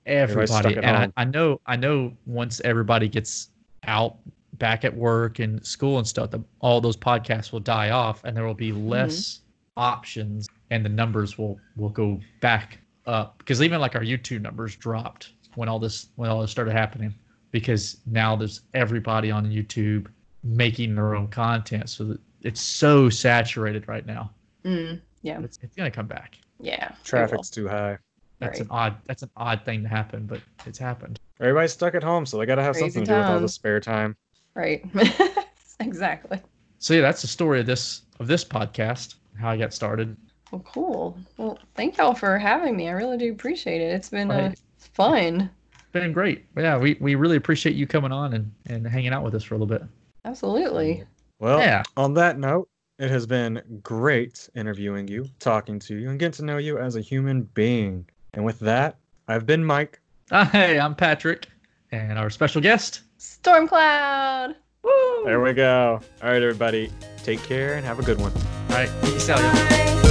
Speaker 1: Everybody's
Speaker 2: everybody and I. I know i know once everybody gets out back at work and school and stuff the, all those podcasts will die off and there will be mm-hmm. less options and the numbers will will go back up because even like our youtube numbers dropped when all this when all this started happening because now there's everybody on youtube making their own content so that it's so saturated right now
Speaker 3: Mm, yeah.
Speaker 2: it's, it's gonna come back
Speaker 3: Yeah.
Speaker 1: Traffic's too high.
Speaker 2: that's
Speaker 3: Right.
Speaker 2: an odd that's an odd thing to happen but it's happened
Speaker 1: Everybody's stuck at home, so they got to have
Speaker 3: Crazy
Speaker 1: something to do with all the spare time.
Speaker 3: Right. [LAUGHS] exactly.
Speaker 2: So yeah, that's the story of this of this podcast. How I got started.
Speaker 3: Well, cool. Well, thank y'all for having me. I really do appreciate it. It's been uh,
Speaker 2: Right.
Speaker 3: fun.
Speaker 2: Been great. Yeah, we, we really appreciate you coming on and, and hanging out with us for a little bit.
Speaker 3: Absolutely.
Speaker 1: Well,
Speaker 2: Yeah.
Speaker 1: on that note, it has been great interviewing you, talking to you, and getting to know you as a human being. And with that, I've been Mike.
Speaker 2: Uh, hey, I'm Patrick, and our special guest.
Speaker 3: Stormcloud. Woo!
Speaker 1: There we go. All right, everybody. Take care and have a good one.
Speaker 2: All right, peace out.
Speaker 3: Bye.